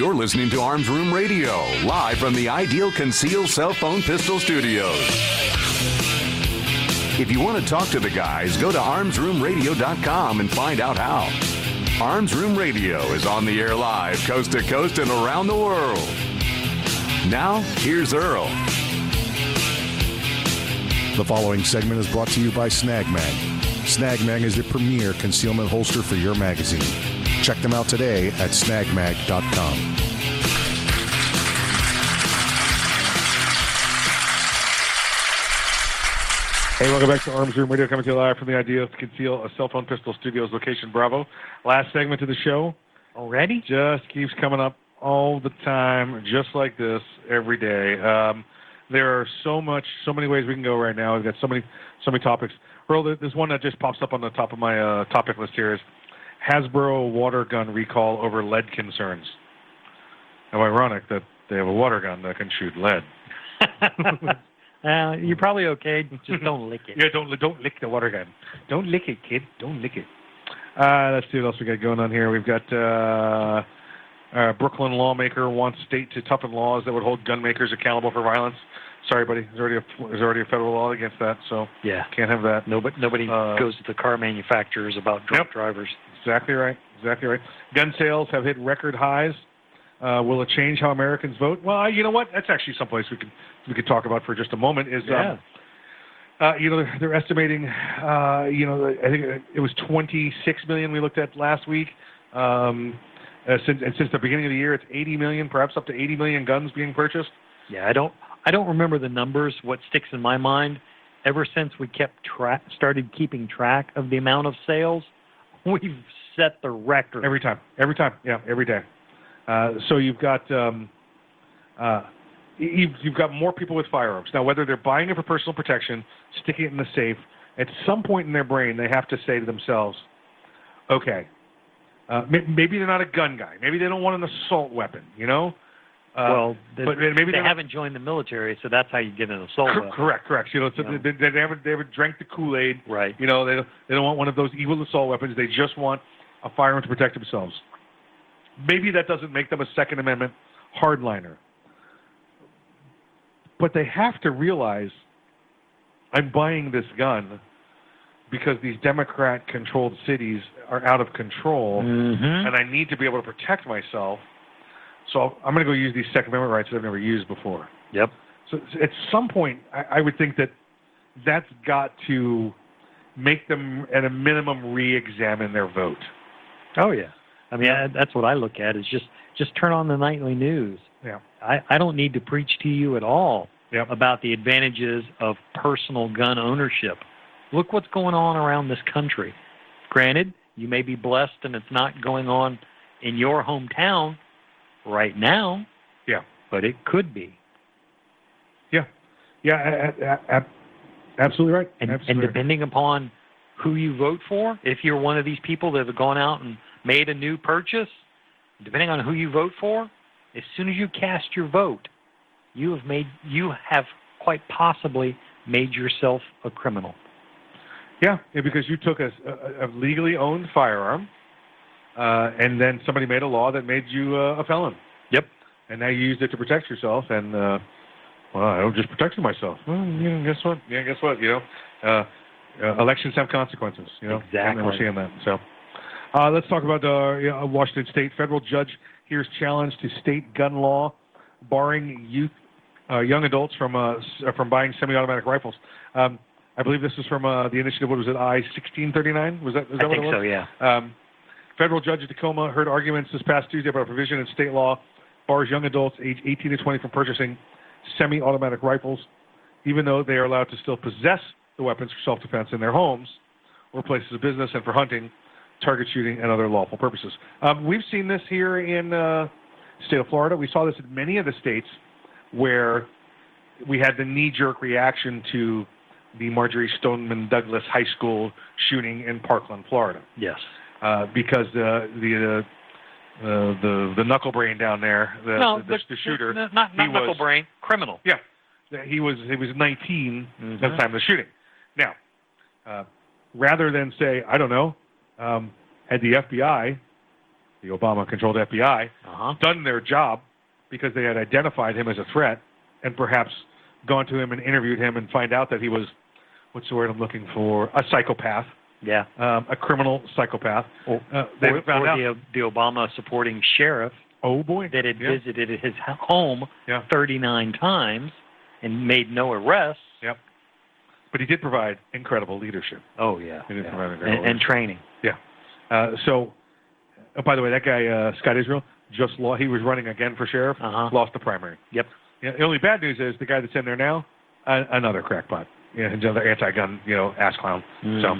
You're listening to Arms Room Radio, live from the Ideal Conceal Cell Phone Pistol Studios. If you want to talk to the guys, go to armsroomradio.com and find out how. Arms Room Radio is on the air live, coast to coast and around the world. Now, here's Earl. The following segment is brought to you by Snag Mag. Snag Mag is the premier concealment holster for your magazine. Check them out today at snagmag.com. Hey, welcome back to Arms Room Radio, coming to you live from the Idea to Conceal a Cell Phone Pistol Studios location, Bravo. Last segment of the show. Already? Just keeps coming up all the time, just like this, every day. Um, there are so much, so many ways we can go right now. We've got so many, so many topics. Earl, there's one that just pops up on the top of my uh, topic list here is Hasbro water gun recall over lead concerns. How ironic that they have a water gun that can shoot lead. Uh, you're probably okay. Just don't lick it. Yeah, don't don't lick the water gun. Don't lick it, kid. Don't lick it. Uh, let's see what else we got going on here. We've got uh, uh, Brooklyn lawmaker wants state to toughen laws that would hold gun makers accountable for violence. Sorry, buddy. There's already a, there's already a federal law against that, so Yeah. can't have that. Nobody, nobody Uh, goes to the car manufacturers about drunk drivers. Exactly right. Exactly right. Gun sales have hit record highs. Uh, will it change how Americans vote? Well, you know what? That's actually someplace we could we could talk about for just a moment. Is Yeah. um, uh, you know they're, they're estimating uh, you know I think it was 26 million we looked at last week. Um, uh, since and since the beginning of the year, it's 80 million, perhaps up to 80 million guns being purchased. Yeah, I don't I don't remember the numbers. What sticks in my mind, ever since we kept track, started keeping track of the amount of sales, we've set the record every time. Every time, yeah, every day. Uh, so you've got um, uh, you've, you've got more people with firearms now. Whether they're buying it for personal protection, sticking it in the safe, at some point in their brain they have to say to themselves, "Okay, uh, may- maybe they're not a gun guy. Maybe they don't want an assault weapon. You know." Uh, well, they, but maybe they not- haven't joined the military, so that's how you get an assault. Correct, correct. You know, so know. They, they, they haven't they haven't drank the Kool Aid. Right. You know, they don't, they don't want one of those evil assault weapons. They just want a firearm to protect themselves. Maybe that doesn't make them a Second Amendment hardliner, but they have to realize I'm buying this gun because these Democrat-controlled cities are out of control, Mhm. and I need to be able to protect myself. So I'm going to go use these Second Amendment rights that I've never used before. Yep. So at some point, I, I would think that that's got to make them, at a minimum, re-examine their vote. Oh yeah. I mean, I, that's what I look at is just just turn on the nightly news. Yeah. I, I don't need to preach to you at all Yep. about the advantages of personal gun ownership. Look what's going on around this country. Granted, you may be blessed and it's not going on in your hometown right now, Yeah. but it could be. Yeah. Yeah. a- a- a- absolutely right. And, and absolutely right. depending upon who you vote for, if you're one of these people that have gone out and made a new purchase, depending on who you vote for, as soon as you cast your vote, you have made you have quite possibly made yourself a criminal. Yeah, yeah, because you took a, a, a legally owned firearm, uh, and then somebody made a law that made you uh, a felon. Yep. And now you used it to protect yourself, and uh, well, I don't just protecting myself. Well, yeah, guess what? Yeah, guess what? You know, uh, uh, elections have consequences. You know, and we're seeing that. So, uh, let's talk about uh, Washington State. Federal judge hears challenge to state gun law barring youth, uh, young adults from uh, uh, from buying semi-automatic rifles. Um, I believe this is from uh, the initiative. What was it? I sixteen thirty nine. Was that? Is that I what think it was? so, yeah. Um, federal judge in Tacoma heard arguments this past Tuesday about a provision in state law bars young adults age 18 to 20 from purchasing semi-automatic rifles, even though they are allowed to still possess the weapons for self-defense in their homes or places of business and for hunting, target shooting, and other lawful purposes. Um, we've seen this here in uh, the state of Florida. We saw this in many of the states where we had the knee-jerk reaction to the Marjory Stoneman Douglas High School shooting in Parkland, Florida Yes. Uh, because uh, the uh, uh, the the knuckle brain down there, the, no, the, the, shooter, not not, not knuckle was, brain, criminal. Yeah, he was he was 19 at the Mhm. time of the shooting. Now, uh, rather than say I don't know, um, had the FBI, the Obama-controlled FBI, Uh-huh. done their job because they had identified him as a threat and perhaps gone to him and interviewed him and find out that he was what's the word I'm looking for? A psychopath. Yeah. Um, a criminal psychopath. Or, uh, they or, found or out. the, the Obama supporting sheriff. Oh boy. That had Yeah. visited his home 39 times and made no arrests. Yep. But he did provide incredible leadership. Oh yeah. He did yeah. provide incredible And, and training. Yeah. Uh, so, oh, by the way, that guy uh, Scott Israel just lost. He was running again for sheriff. Uh-huh. Lost the primary. Yep. Yeah, the only bad news is the guy that's in there now, uh, another crackpot. Yeah, another anti-gun, you know, ass clown. Mm. So,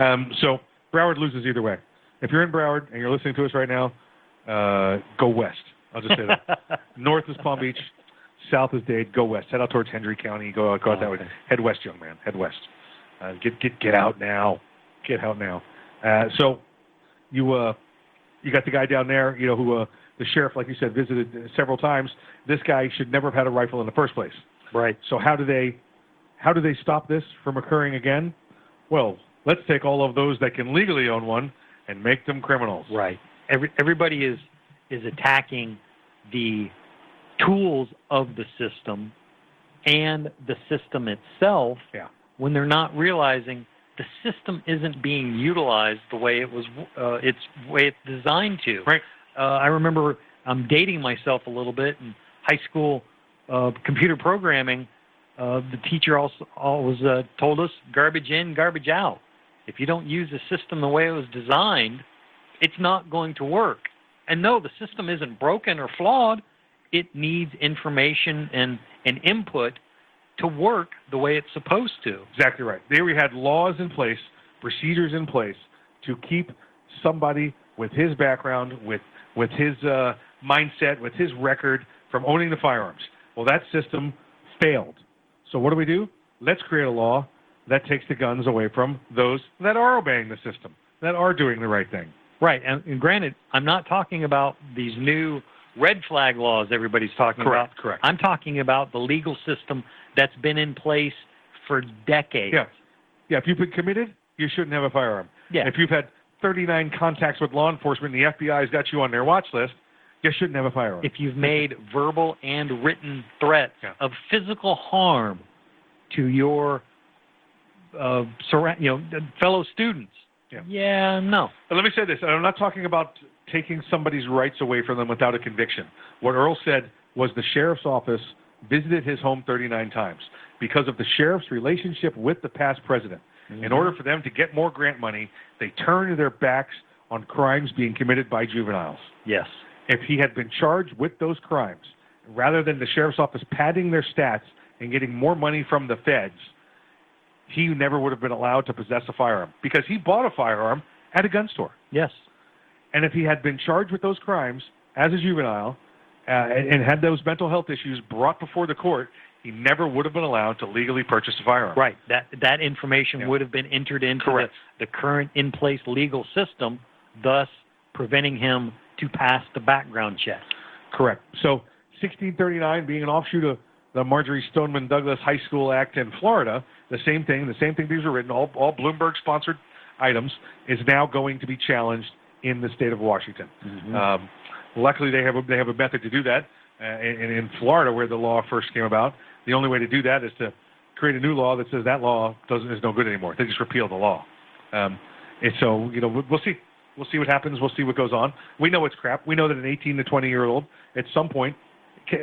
um, so Broward loses either way. If you're in Broward and you're listening to us right now, uh, go west. I'll just say that. North is Palm Beach, south is Dade. Go west. Head out towards Hendry County. Go out, go out that way. Head west, young man. Head west. Uh, get get get out now. Get out now. Uh, so you uh, you got the guy down there, you know, who uh, the sheriff, like you said, visited several times. This guy should never have had a rifle in the first place. Right. So how do they how do they stop this from occurring again? Well, let's take all of those that can legally own one and make them criminals. Right. Every, everybody is is attacking the tools of the system and the system itself Yeah. when they're not realizing the system isn't being utilized the way it was uh, its way it's designed to. Right. Uh, I remember I'm dating myself a little bit in high school uh, computer programming. Uh, the teacher also always uh, told us garbage in, garbage out. If you don't use the system the way it was designed, it's not going to work. And no, the system isn't broken or flawed. It needs information and, and input to work the way it's supposed to. Exactly right. There we had laws in place, procedures in place to keep somebody with his background, with with his uh, mindset, with his record from owning the firearms. Well, that system failed. So what do we do? Let's create a law that takes the guns away from those that are obeying the system, that are doing the right thing. Right. And, and granted, I'm not talking about these new red flag laws everybody's talking Correct, about. correct. I'm talking about the legal system that's been in place for decades. Yeah. Yeah, if you've been committed, you shouldn't have a firearm. Yeah. If you've had 39 contacts with law enforcement and the FBI's got you on their watch list, you shouldn't have a firearm. If you've made verbal and written threats of physical harm to your uh, surra- you know fellow students, Yeah. yeah, no. But let me say this. and I'm not talking about taking somebody's rights away from them without a conviction. What Earl said was the sheriff's office visited his home 39 times because of the sheriff's relationship with the past president. In order for them to get more grant money, they turned their backs on crimes being committed by juveniles. Yes. If he had been charged with those crimes, rather than the sheriff's office padding their stats and getting more money from the feds, he never would have been allowed to possess a firearm because he bought a firearm at a gun store. Yes. And if he had been charged with those crimes as a juvenile uh, and, and had those mental health issues brought before the court, he never would have been allowed to legally purchase a firearm. Right. That that information Yeah. would have been entered into the, the current in place legal system, thus preventing him to pass the background check. Correct. So 1639 being an offshoot of the Marjory Stoneman Douglas High School Act in Florida, the same thing, the same thing these are written, all, all Bloomberg sponsored items, is now going to be challenged in the state of Washington. Um, luckily, they have a, they have a method to do that. Uh, and, in Florida, where the law first came about, the only way to do that is to create a new law that says that law doesn't is no good anymore. They just repeal the law. Um, and so, you know, we'll, we'll see. We'll see what happens. We'll see what goes on. We know it's crap. We know that an 18 to 20 year old at some point,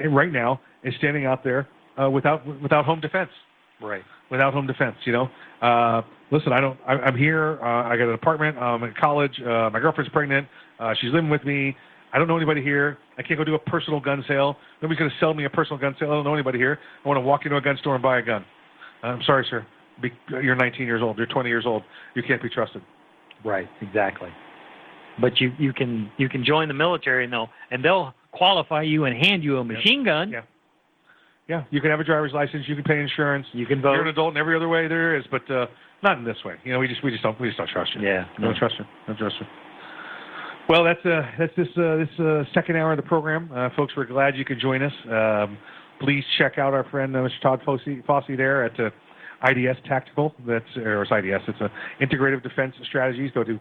right now, is standing out there uh, without without home defense. Right. Without home defense, you know. Uh, listen, I don't. I, I'm here. Uh, I got an apartment. I'm in college. Uh, my girlfriend's pregnant. Uh, she's living with me. I don't know anybody here. I can't go do a personal gun sale. Nobody's going to sell me a personal gun sale. I don't know anybody here. I want to walk into a gun store and buy a gun. I'm sorry, sir. Be, you're 19 years old. You're 20 years old. You can't be trusted. Right. Exactly. But you you can you can join the military and they'll and they'll qualify you and hand you a machine gun. Yeah. Yeah, you can have a driver's license. You can pay insurance. You can vote. You're an adult in every other way there is, but uh, not in this way. You know, we just we just don't we just don't trust you. Yeah. We don't trust you. Don't trust you. Well, that's uh that's this uh, this uh, second hour of the program, uh, folks. We're glad you could join us. Um, please check out our friend uh, Mr. Todd Fossey, Fossey there at uh, IDS Tactical. That's or it's IDS. It's a Integrative Defense Strategies. Go to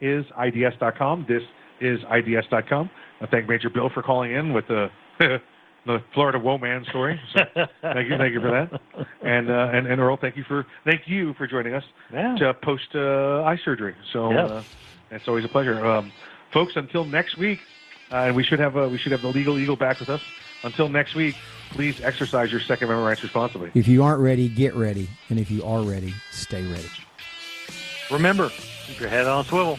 thisisids.com. This is ids.com. I thank Major Bill for calling in with the the Florida Woman story. So thank you, thank you for that. And uh, and and Earl, thank you for thank you for joining us Yeah. to post uh, eye surgery. So Yes. uh, it's always a pleasure, um, folks. Until next week, uh, and we should have uh, we should have the legal eagle back with us. Until next week, please exercise your Second Amendment rights responsibly. If you aren't ready, get ready. And if you are ready, stay ready. Remember, keep your head on a swivel.